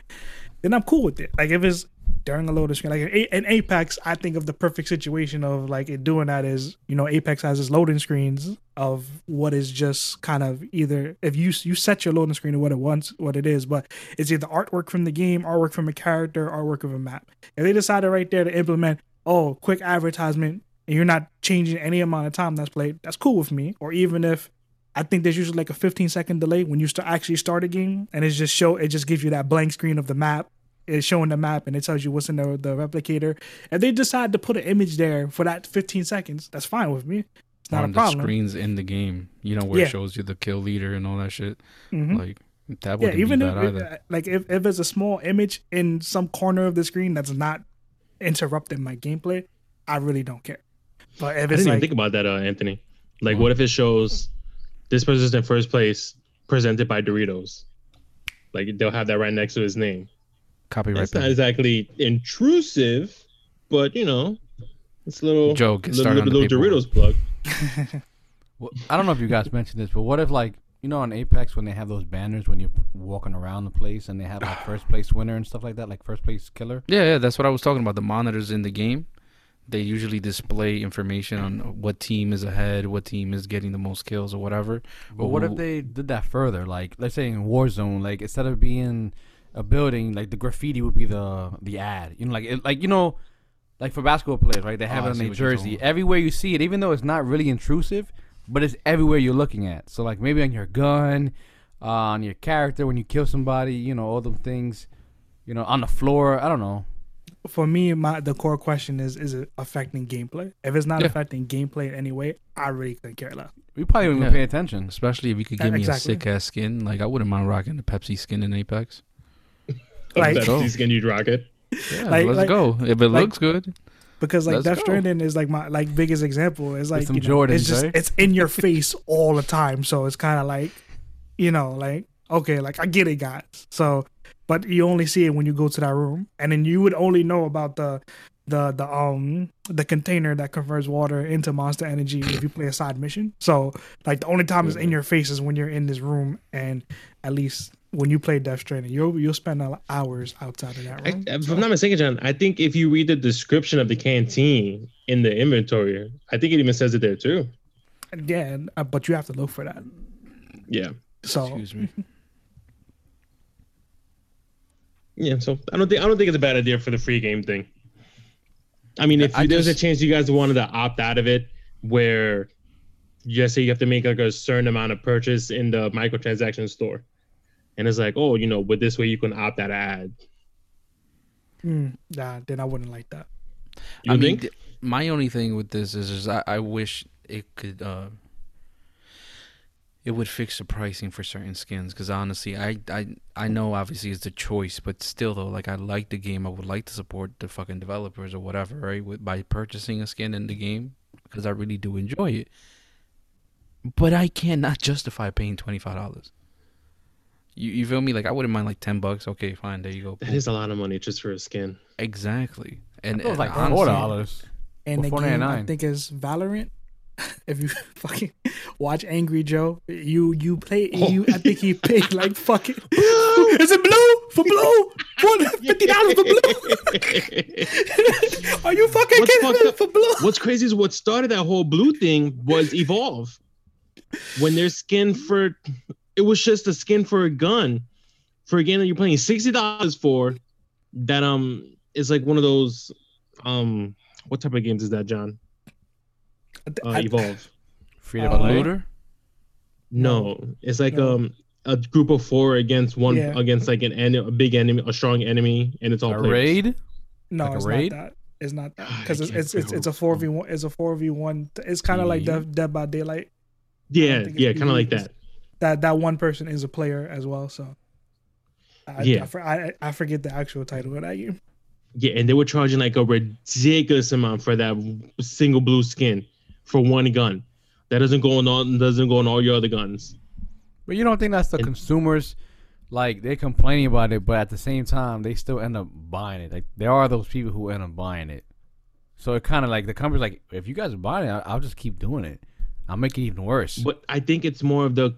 then I'm cool with it. Like if it's during a loading screen, like in in Apex, I think of the perfect situation of like it doing that is you know Apex has its loading screens of what is just kind of either if you you set your loading screen to what it wants, what it is, but it's either artwork from the game, artwork from a character, artwork of a map. If they decided right there to implement, oh, quick advertisement, and you're not changing any amount of time that's played, that's cool with me. Or even if I think there's usually like a 15 second delay when you start actually start a game, and it just show it just gives you that blank screen of the map. It's showing the map and it tells you what's in the, the replicator. If they decide to put an image there for that 15 seconds, that's fine with me. It's not on a the problem. screens in the game. You know where Yeah. it shows you the kill leader and all that shit. Mhm. Like that yeah, wouldn't even be if either. like if, if it's a small image in some corner of the screen that's not interrupting my gameplay, I really don't care. But if I didn't even think about that, uh, Anthony. Like, What? what if it shows this person's in first place, presented by Doritos? Like, they'll have that right next to his name. Copyright. That's not Right exactly intrusive, but you know, it's a little joke. get little, started on the little. Doritos plug. Well, I don't know if you guys mentioned this, but what if like you know on Apex when they have those banners when you're walking around the place and they have like first place winner and stuff like that, like first place killer. Yeah, yeah, that's what I was talking about. The monitors in the game, they usually display information on what team is ahead, what team is getting the most kills or whatever. But what if they did that further? Like let's say in Warzone, like instead of being a building, like the graffiti would be the the ad. You know, like it, like you know, like for basketball players, right? They have Oh, it on their jersey. Everywhere you see it, even though it's not really intrusive, but it's everywhere you're looking at. So like maybe on your gun, uh, on your character when you kill somebody, you know, all them things. You know, on the floor. I don't know. For me, my the core question is: Is it affecting gameplay? If it's not Yeah. affecting gameplay in any way, I really couldn't care less. We probably wouldn't Yeah. even pay attention. Especially if you could Yeah, give me exactly. a sick ass skin, like I wouldn't mind rocking the Pepsi skin in Apex. Like- That's Go. the skin you'd rock it. Yeah, Like- let's like- go. If it like- looks good, Because like Let's Death go. Stranding is like my like biggest example. It's like some you know, it's Jordans, just eh? it's in your face all the time. So it's kind of like, you know, like okay, like I get it, guys. So, but you only see it when you go to that room, and then you would only know about the the the um the container that converts water into monster energy if you play a side mission. So like the only time it's in your face is when you're in this room, and at least when you play Death Stranding, you'll you'll spend hours outside of that I, if so. I'm not mistaken, John, I think if you read the description of the canteen in the inventory, I think it even says it there too. yeah, uh, but you have to look for that. Yeah. So excuse me. Yeah, so I don't think I don't think it's a bad idea for the free game thing. I mean, if I there's just- a chance you guys wanted to opt out of it, where just say you have to make like a certain amount of purchase in the microtransaction store, and it's like, oh, you know, with this way you can opt out of ad. Mm, nah, then I wouldn't like that. You I mean, think? th- my only thing with this is, is I, I wish it could, uh, it would fix the pricing for certain skins. Because honestly, I, I, I know obviously it's a choice, but still though, like I like the game. I would like to support the fucking developers or whatever, right? With by purchasing a skin in the game because I really do enjoy it. But I cannot justify paying twenty five dollars. You, you feel me? Like I wouldn't mind like ten bucks. Okay, fine. There you go. that Boom. is a lot of money just for a skin. exactly. And It was like honestly- four dollars. And the Or game I think is Valorant. if you fucking watch Angry Joe, you you play you. I think he paid like fucking. is it blue for blue? What fifty dollars for blue? Are you fucking What's kidding me for blue? What's crazy is what started that whole blue thing was Evolve. When their skin for it was just a skin for a gun for a game that you're playing sixty dollars for. That um is like one of those um what type of games is that, John? Uh, Evolve. Freedom to Uh. Looter? No, it's like No. um a group of four against one Yeah. against like an enemy, a big enemy, a strong enemy, and it's all A players. raid. No, Like a it's raid? not that. It's not that because it's it's it's, it's a four v one. It's a four v one. It's kind of like Dead, Dead by Daylight. Yeah, yeah, kind of like that. That that one person is a player as well. So. I, Yeah. I, I, I forget the actual title of that game. Yeah, and they were charging like a ridiculous amount for that single blue skin for one gun. That doesn't go on all doesn't go on all your other guns. But you don't think that's the And- consumers, like they're complaining about it, but at the same time they still end up buying it. Like there are those people who end up buying it. So it kind of like the company's like, if you guys are buying it, I- I'll just keep doing it. I'll make it even worse. But I think it's more of the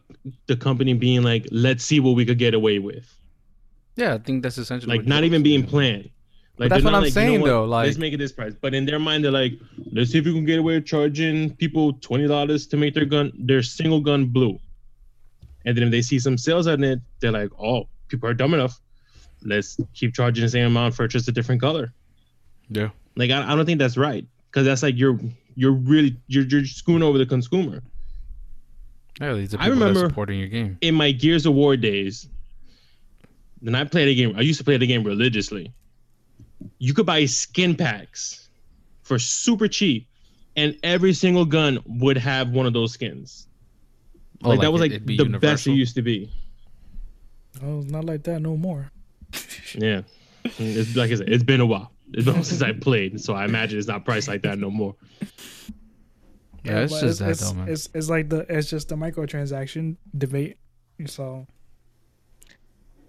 the company being like, let's see what we could get away with. Yeah, I think that's essentially Like what not even being planned. Like that's what I'm like, you know saying, what, though, like- let's make it this price. But in their mind, they're like, let's see if we can get away with charging people twenty dollars to make their gun their single gun blue. And then if they see some sales on it, they're like, oh, people are dumb enough. Let's keep charging the same amount for just a different color. Yeah. Like I, I don't think that's right because that's like you're you're really you're you're screwing over the consumer. Yeah, these are I people that remember- supporting your game. In my Gears of War days, then I played a game. I used to play the game religiously. You could buy skin packs for super cheap, and every single gun would have one of those skins. Oh, like, that was like be the best it used to be. Oh, it's not like that no more. Yeah, it's like I said, it's been a while. It's been since I played, so I imagine it's not priced like that no more. Yeah, it's but just that it's, though, man. It's, it's like the it's just the microtransaction debate. So,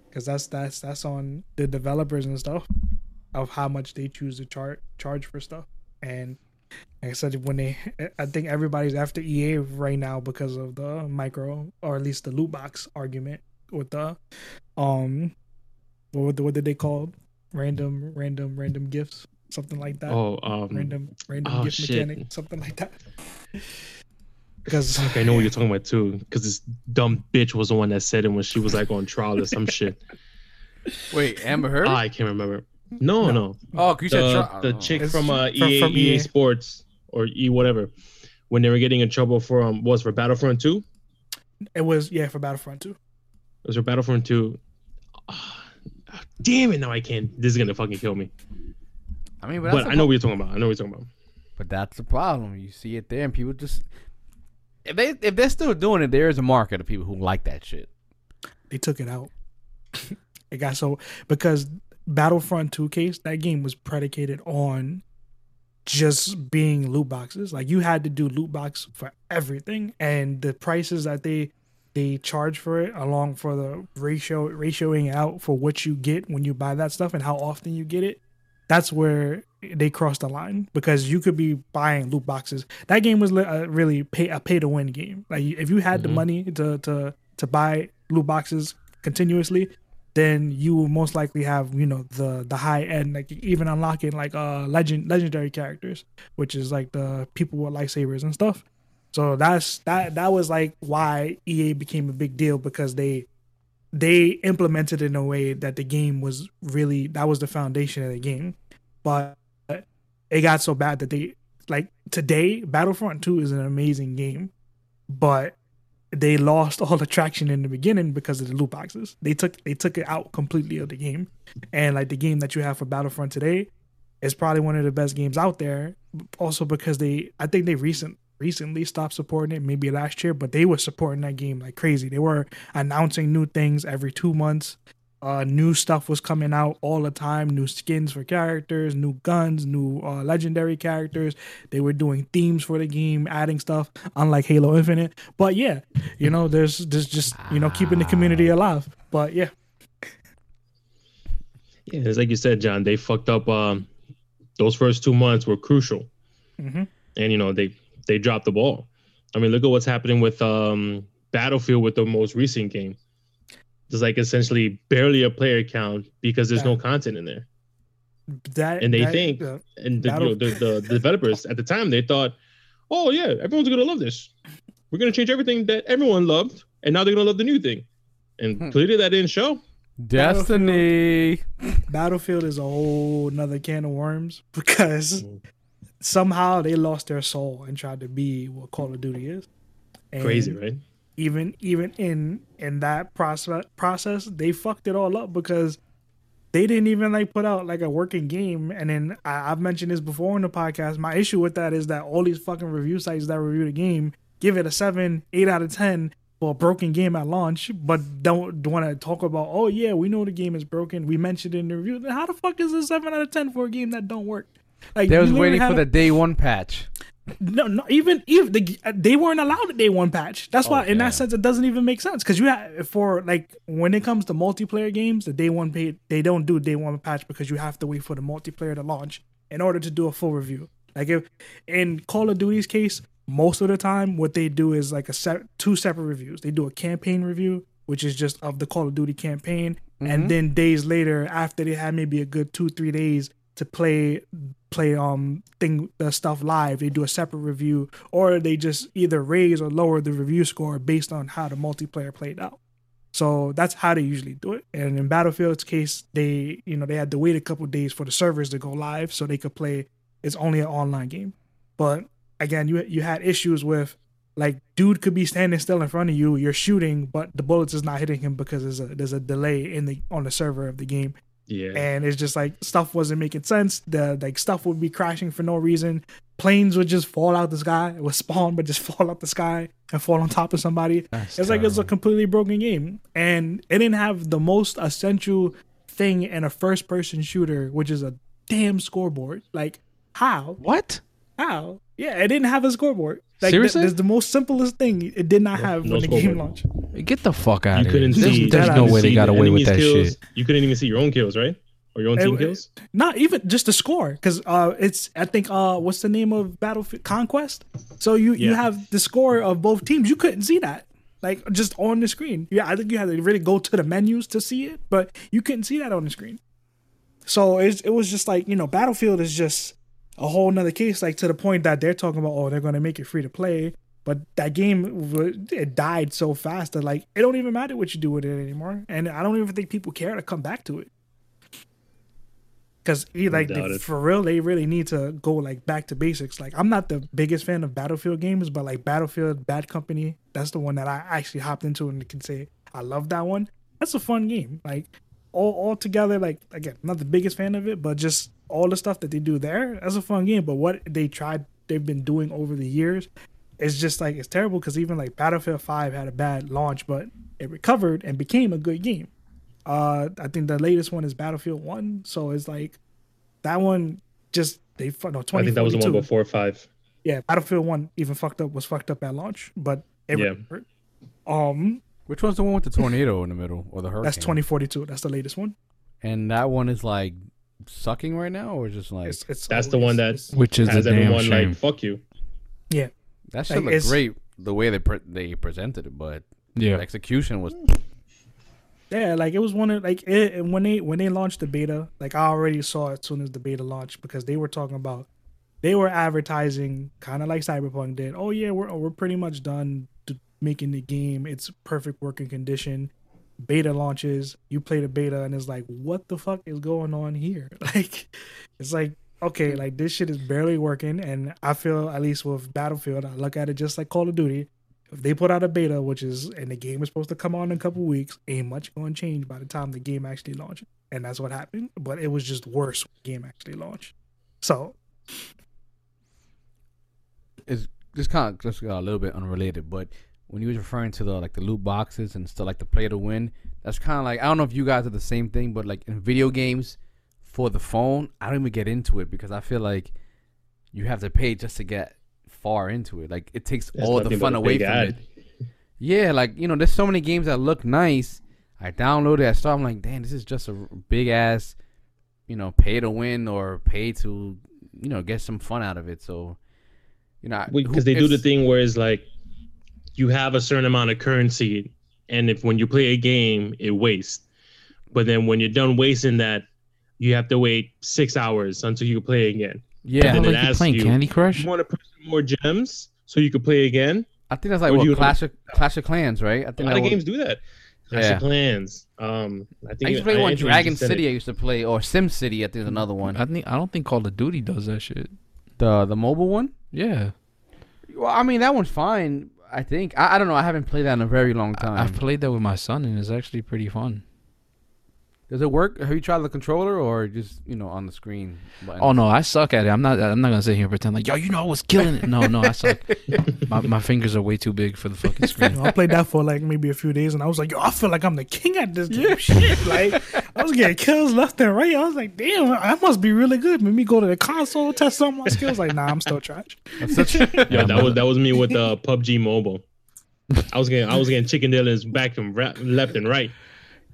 because that's that's that's on the developers and stuff of how much they choose to charge charge for stuff. And like I said, when they, I think everybody's after EA right now because of the micro or at least the loot box argument with the, um, what would- what did they call random random random gifts something like that Oh, um, random random oh, gift shit. mechanic something like that. Because Fuck, I know what you're talking about too. Because this dumb bitch was the one that said it when she was like on trial or some shit. Wait, Amber Heard? I can't remember. No, no. oh, you said The, the oh. chick from uh, from- EA, from EA EA. Sports or E whatever, when they were getting in trouble for um was for Battlefront 2? it was yeah for Battlefront 2. It was for Battlefront 2. Ah, damn it! Now I can't. This is gonna fucking kill me. I mean, but, But I know pro- what you're talking about. I know what you're talking about. But that's the problem. You see it there, and people just if they if they're still doing it, there is a market of people who like that shit. They took it out. it got so because Battlefront 2 case that game was predicated on just being loot boxes. Like you had to do loot box for everything, and the prices that they they charge for it, along for the ratio ratioing out for what you get when you buy that stuff and how often you get it. That's where they crossed the line because you could be buying loot boxes. That game was uh, really pay a pay to win game. Like if you had the Mhm. money to to to buy loot boxes continuously, then you will most likely have you know the the high end like even unlocking like uh legend legendary characters, which is like the people with lightsabers and stuff. So that's that that was like why EA became a big deal because they they implemented in a way that the game was really that was the foundation of the game. But it got so bad that they like today Battlefront 2 is an amazing game, but they lost all the traction in the beginning because of the loot boxes. They took they took it out completely of the game. And like the game that you have for Battlefront today is probably one of the best games out there. Also because they I think they recent recently stopped supporting it, maybe last year, but they were supporting that game like crazy. They were announcing new things every two months. Uh, new stuff was coming out all the time. New skins for characters, new guns, new uh, legendary characters. They were doing themes for the game, adding stuff, unlike Halo Infinite. But yeah, you know, there's there's just you know keeping the community alive. But yeah, Yeah, it's like you said, John. They fucked up. Um, those first two months were crucial, Mhm. and you know they they dropped the ball. I mean, look at what's happening with um Battlefield with the most recent game. There's like essentially barely a player count because there's no content in there. that And they that- think- uh, And the, you know, the, the developers at the time they thought, oh yeah, everyone's gonna love this. We're gonna change everything that everyone loved, and now they're gonna love the new thing. And Hmm. clearly that didn't show. Destiny. Battlefield is a whole another can of worms because somehow they lost their soul and tried to be what Call of Duty is. Crazy, right? Even even in in that process process, they fucked it all up because they didn't even like put out like a working game. And then I, I've mentioned this before in the podcast. My issue with that is that all these fucking review sites that review the game give it a seven, eight out of ten for a broken game at launch, but don't want to talk about. Oh yeah, we know the game is broken. We mentioned it in the review. Then how the fuck is a seven out of ten for a game that don't work? Like They was waiting for had the day one patch. No, no, even even the, they weren't allowed a day one patch. That's why, Oh, in that sense, it doesn't even make sense because you have for like when it comes to multiplayer games, the day one pay they don't do day one patch because you have to wait for the multiplayer to launch in order to do a full review. Like if in Call of Duty's case, most of the time, what they do is like a set two separate reviews. They do a campaign review, which is just of the Call of Duty campaign, and mm-hmm. then days later, after they had maybe a good two three days to play play um thing the stuff live. They do a separate review or they just either raise or lower the review score based on how the multiplayer played out. So that's how they usually do it. And in battlefield's case they you know they had to wait a couple days for the servers to go live so they could play. It's only an online game. But again you you had issues with like dude could be standing still in front of you you're shooting but the bullets is not hitting him because there's a there's a delay in the on the server of the game Yeah. and it's just like stuff wasn't making sense. The like stuff would be crashing for no reason. Planes would just fall out the sky. It would spawn, but just fall out the sky and fall on top of somebody. That's it's like it's a completely broken game, and it didn't have the most essential thing in a first-person shooter, which is a damn scoreboard. Like how? What? How? Yeah, it didn't have a scoreboard. Like Seriously? That's the most simplest thing. It did not have no when the game scoreboard. launched. Get the fuck out you of here. couldn't There's, see. there's no way they got the away with that kills. shit. You couldn't even see your own kills, right? Or your own team it- kills. not even just the score because uh it's i think uh what's the name of battlefield conquest so you you have the score of both teams you couldn't see that like just on the screen yeah i think you had to really go to the menus to see it but you couldn't see that on the screen so it's, it was just like you know battlefield is just a whole nother case like to the point that they're talking about oh they're going to make it free to play. But that game it died so fast that like it don't even matter what you do with it anymore. And i don't even think people care to come back to it. Because like they, for real they really need to go like back to basics. Like i'm not the biggest fan of battlefield games but like battlefield bad company that's the one that i actually hopped into and can say i love that one. That's a fun game. Like all, all together like again not the biggest fan of it but just all the stuff that they do there that's a fun game but what they tried they've been doing over the years it's just like it's terrible because even like battlefield 5 had a bad launch but it recovered and became a good game uh i think the latest one is battlefield 1 so it's like that one just they no I think that was the one before five. yeah battlefield 1 even fucked up was fucked up at launch but it Yeah. recovered. um Which one's the one with the tornado in the middle or the hurricane? that's 2042 that's the latest one And that one is like sucking right now, or just like it's, it's That's the one that Which is a Has damn everyone shame. like fuck you? yeah that shit like, looked great the way they pre- they presented it, but yeah. the execution was Yeah, like it was one of like it, and when they when they launched the beta, like I already saw it as soon as the beta launched because they were talking about they were advertising kind of like Cyberpunk did. Oh yeah, we're we're pretty much done to making the game. It's perfect working condition. Beta launches, you play the beta, and it's like, what the fuck is going on here? Like, it's like okay, like this shit is barely working, and I feel at least with Battlefield, I look at it just like Call of Duty if they put out a beta, which is and the game is supposed to come out in a couple weeks, ain't much going to change by the time the game actually launches, and that's what happened. But it was just worse when the game actually launched. So it's just kind of just got a little bit unrelated, but when you was referring to the like the loot boxes and stuff like the play to win, that's kind of like I don't know if you guys are the same thing, but like in video games for the phone, I don't even get into it because I feel like you have to pay just to get far into it. Like it takes That's all the fun away from ad. it. Yeah, like you know, there's so many games that look nice. I download it, I start. I'm like, damn, this is just a big ass, you know, pay to win or pay to, you know, get some fun out of it. So, you know, because they do the thing where it's like you have a certain amount of currency and if when you play a game it wastes but then when you're done wasting that you have to wait six hours until you play again Yeah, then Hell, it like you asks playing you, Candy Crush? you want to put some more gems so you could play again I think that's like what you- Clash of Clash of Clans, right? I think a lot of games do that Clash Yeah. of Clans um i think I used to play one Dragon City. it. I used to play or Sim City. I think there's another one. I think I don't think Call of Duty does that shit. The the mobile one. Yeah. Well, I mean that one's fine. I think I, I don't know. I haven't played that in a very long time. I've played that with my son, and it's actually pretty fun. Does it work? Have you tried the controller or just you know on the screen? buttons? Oh no, I suck at it. I'm not. I'm not gonna sit here and pretend like yo, you know, I was killing it. No, no, I suck. my, my fingers are way too big for the fucking You screen. know, I played that for like maybe a few days, and I was like, "Yo, I feel like I'm the king at this game." Shit, like I was getting kills left and right. I was like, "Damn, I must be really good." Made me go to the console, test some of my skills. Like, nah, I'm still trash. That's such- Yeah, that was that was me with uh, PUBG Mobile. I was getting I was getting chicken dinners back and ra- left and right,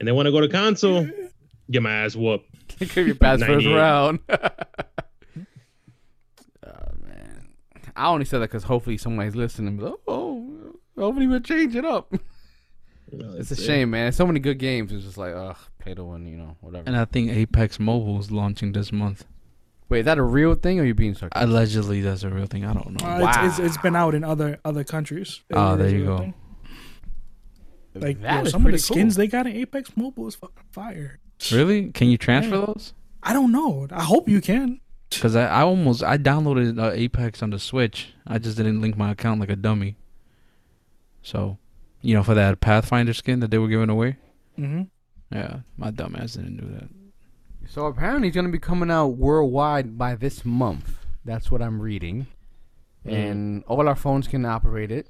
and then when I go to console, get my ass whooped. Could be past first round. oh man, I only said that because hopefully somebody's listening. But, oh, hopefully we'll change it up. You It's a it. shame, man. So many good games. It's just like, ugh, pay to win, you know, whatever. And I think Apex Mobile is launching this month. Wait, is that a real thing or are you being sarcastic? Allegedly, that's a real thing. I don't know. Uh, it's, it's, it's been out in other other countries. It there is you go. thing. Like That yo, is some of the pretty cool. skins they got in Apex Mobile is fucking fire. Really? Can you transfer Yeah. those? I don't know. I hope you can. Because I, I almost I downloaded uh, Apex on the Switch. I just didn't link my account like a dummy. So, you know, for that Pathfinder skin that they were giving away. hmm Yeah, my dumb ass didn't do that. So apparently, it's gonna be coming out worldwide by this month. That's what I'm reading, Mm. and all our phones can operate it.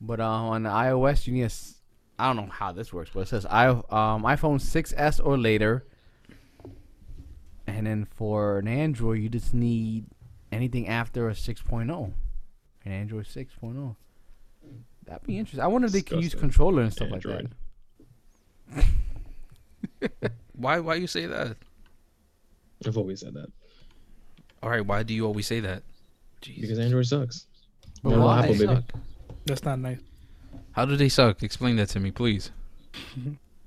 But uh, on the iOS, you need a s- I don't know how this works, but it says I um, iPhone 6s or later. And then for an Android, you just need anything after a 6.0, an Android 6.0. That'd be interesting. I wonder if they can use controller and stuff Android. like that. Why why you say that? I've always said that All right, why do you always say that? because Android sucks. But No, why? Apple, baby. suck? That's not nice. How do they suck? Explain that to me, please.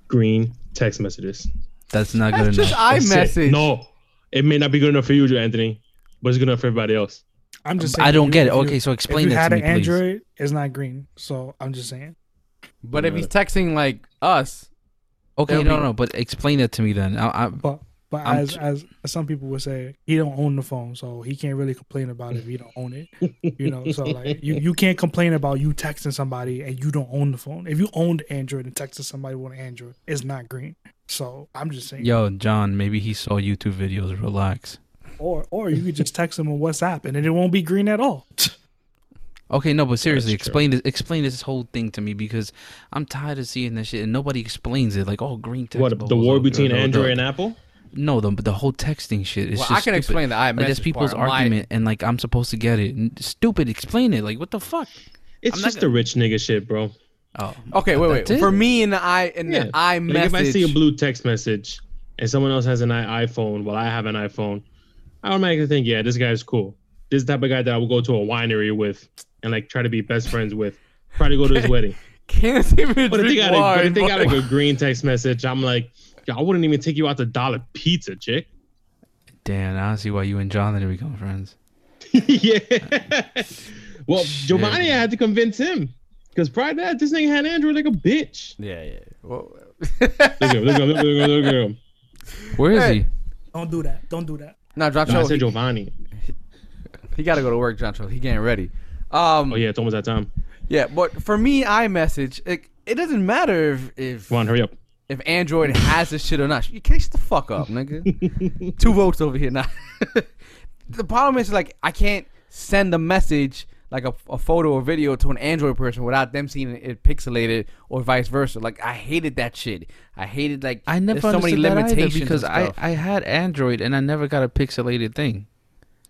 Green text messages. That's not That's good just enough. That's it. iMessage. No, it may not be good enough for you, Anthony, but it's good enough for everybody else. I'm just. I don't get it. Okay, so explain you that to me, please. If you had an. Android, it's not green. So I'm just saying. But if he's texting like us, Okay, no, be- no, but explain that to me then. I, I, But but I'm as t- as as some people would say, he don't own the phone, so he can't really complain about it if he don't own it. You know, so like you you can't complain about you texting somebody and you don't own the phone. If you owned Android and texted somebody with an Android, it's not green. So I'm just saying. yo, John, maybe he saw YouTube videos. Relax. Or or you could just text him on WhatsApp and it won't be green at all. Okay, no, but seriously, That's true. explain this. Explain this whole thing to me because I'm tired of seeing that shit and nobody explains it. Like, oh, green text. what blah, the war between blah, blah, Android and Apple? No, the the whole texting shit is well, just I can stupid. explain the iMessage Like that's people's part. My- argument, and like I'm supposed to get it. And stupid, explain it. Like what the fuck? It's I'm not just the rich nigga shit, bro. Oh, Okay, wait, wait. It? For me and the i and Yeah. the Like if I see a blue text message and someone else has an iPhone while I have an iPhone, I automatically think, yeah, this guy's cool. This is the type of guy that I will go to a winery with and like try to be best friends with. Try to go to his wedding. can't even But if they drink got a, but if they got like a green text message, I'm like, yo, I wouldn't even take you out to Dollar Pizza, chick. damn! I don't see why you and John didn't become friends. yeah. well, Shit. Giovanni, I had to convince him because prior to that, this nigga had Android like a bitch. yeah, yeah. Well, Look at him, look at him, look at him, look at him. Where is Hey. he? Don't do that. Don't do that. no, John No, I said Giovanni. he got to go to work. John Cho, he getting ready. Um, Oh yeah, it's almost that time. yeah, but for me, iMessage, it, it doesn't matter if if Come on, hurry up. If Android has this shit or not. You can't shut the fuck up, nigga. Two votes over here now. the problem is like I can't send a message like a, a photo or video to an Android person without them seeing it pixelated or vice versa. Like I hated that shit. I hated like I never there's so many understood that either limitations because I. I had Android and I never got a pixelated thing.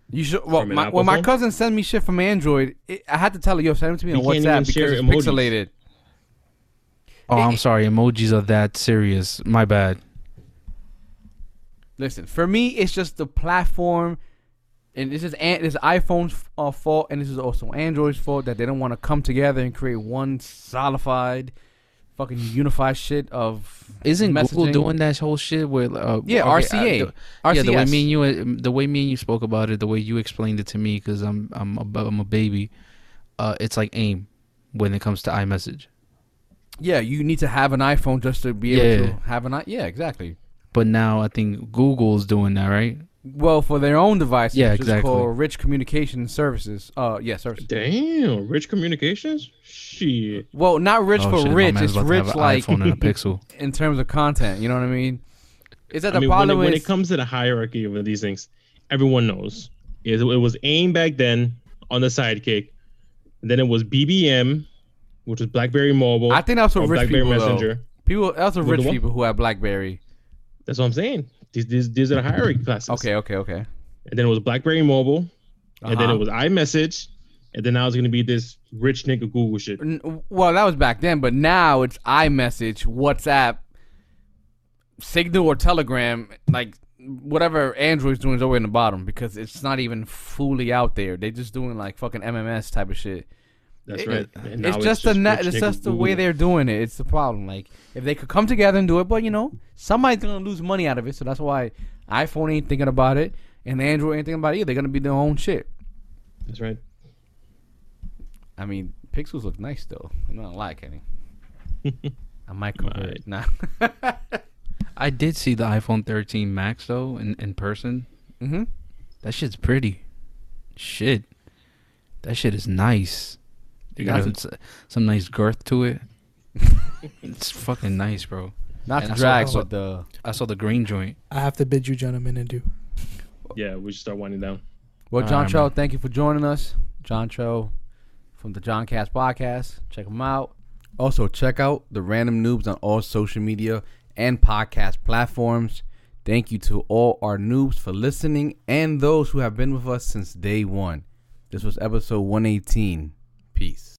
You should. Well, my, when my cousin sent me shit from Android, it, I had to tell her, "Yo, send it to me on can't WhatsApp because it's emojis. pixelated." Oh, I'm sorry. Emojis are that serious. My bad. Listen, for me, it's just the platform, and this is an- this is iPhone's uh, fault, and this is also Android's fault that they don't want to come together and create one solidified, fucking unified shit of. Isn't Google messaging. doing that whole shit with uh, Yeah, okay, RCA. uh, the- yeah, the way RCS. me and you, uh, the way me and you spoke about it, the way you explained it to me, because I'm I'm a, I'm a baby. Uh, it's like AIM when it comes to iMessage. Yeah, you need to have an iPhone just to be able Yeah. to have an i. Yeah, exactly. But now I think Google's doing that, right? Well, for their own devices, Yeah, which is exactly. called Rich Communication Services. Uh, yeah, services. Damn, Rich Communications. Shit. Well, not rich Oh, for shit, rich. It's about to rich an like iPhone and a Pixel. in terms of content. You know what I mean? Is that I the mean, when it, problem when is it comes to the hierarchy of these things, everyone knows. It, it was AIM back then on the Sidekick, then it was BBM, which was BlackBerry Mobile. I think that's or what rich BlackBerry people Messenger. though. People, that's what rich people who have BlackBerry. That's what I'm saying. These, these, these are the hierarchy classes. Okay, okay, okay. And then it was BlackBerry Mobile, and then Uh-huh. it was iMessage, and then now it's gonna be this rich nigga Google shit. Well, that was back then, but now it's iMessage, WhatsApp, Signal, or Telegram. Like whatever Android's doing is over in the bottom because it's not even fully out there. They're just doing like fucking MMS type of shit. That's It- right. And now It's just the na- rich it's just the way they're doing it. It's the problem. Like if they could come together and do it, but you know somebody's gonna lose money out of it. So that's why iPhone ain't thinking about it, and Android ain't thinking about it either. They're gonna be their own shit. That's right. I mean, Pixels look nice though. I'm not gonna lie, Kenny. I might convert. Right. Nah. I did see the iPhone 13 Max though in, in person. mm-hmm. That shit's pretty. Shit. That shit is nice. You got some, some nice girth to it. it's fucking nice, bro. Not And to I saw- drag, saw- but the I saw the green joint. I have to bid you gentlemen adieu. Yeah, we should start winding down. well, All John right, Cho, man. thank you for joining us. John Cho from the John Cast podcast. Check him out. Also, check out the Random Noobs on all social media and podcast platforms. Thank you to all our noobs for listening and those who have been with us since day one. This was episode 118. Peace.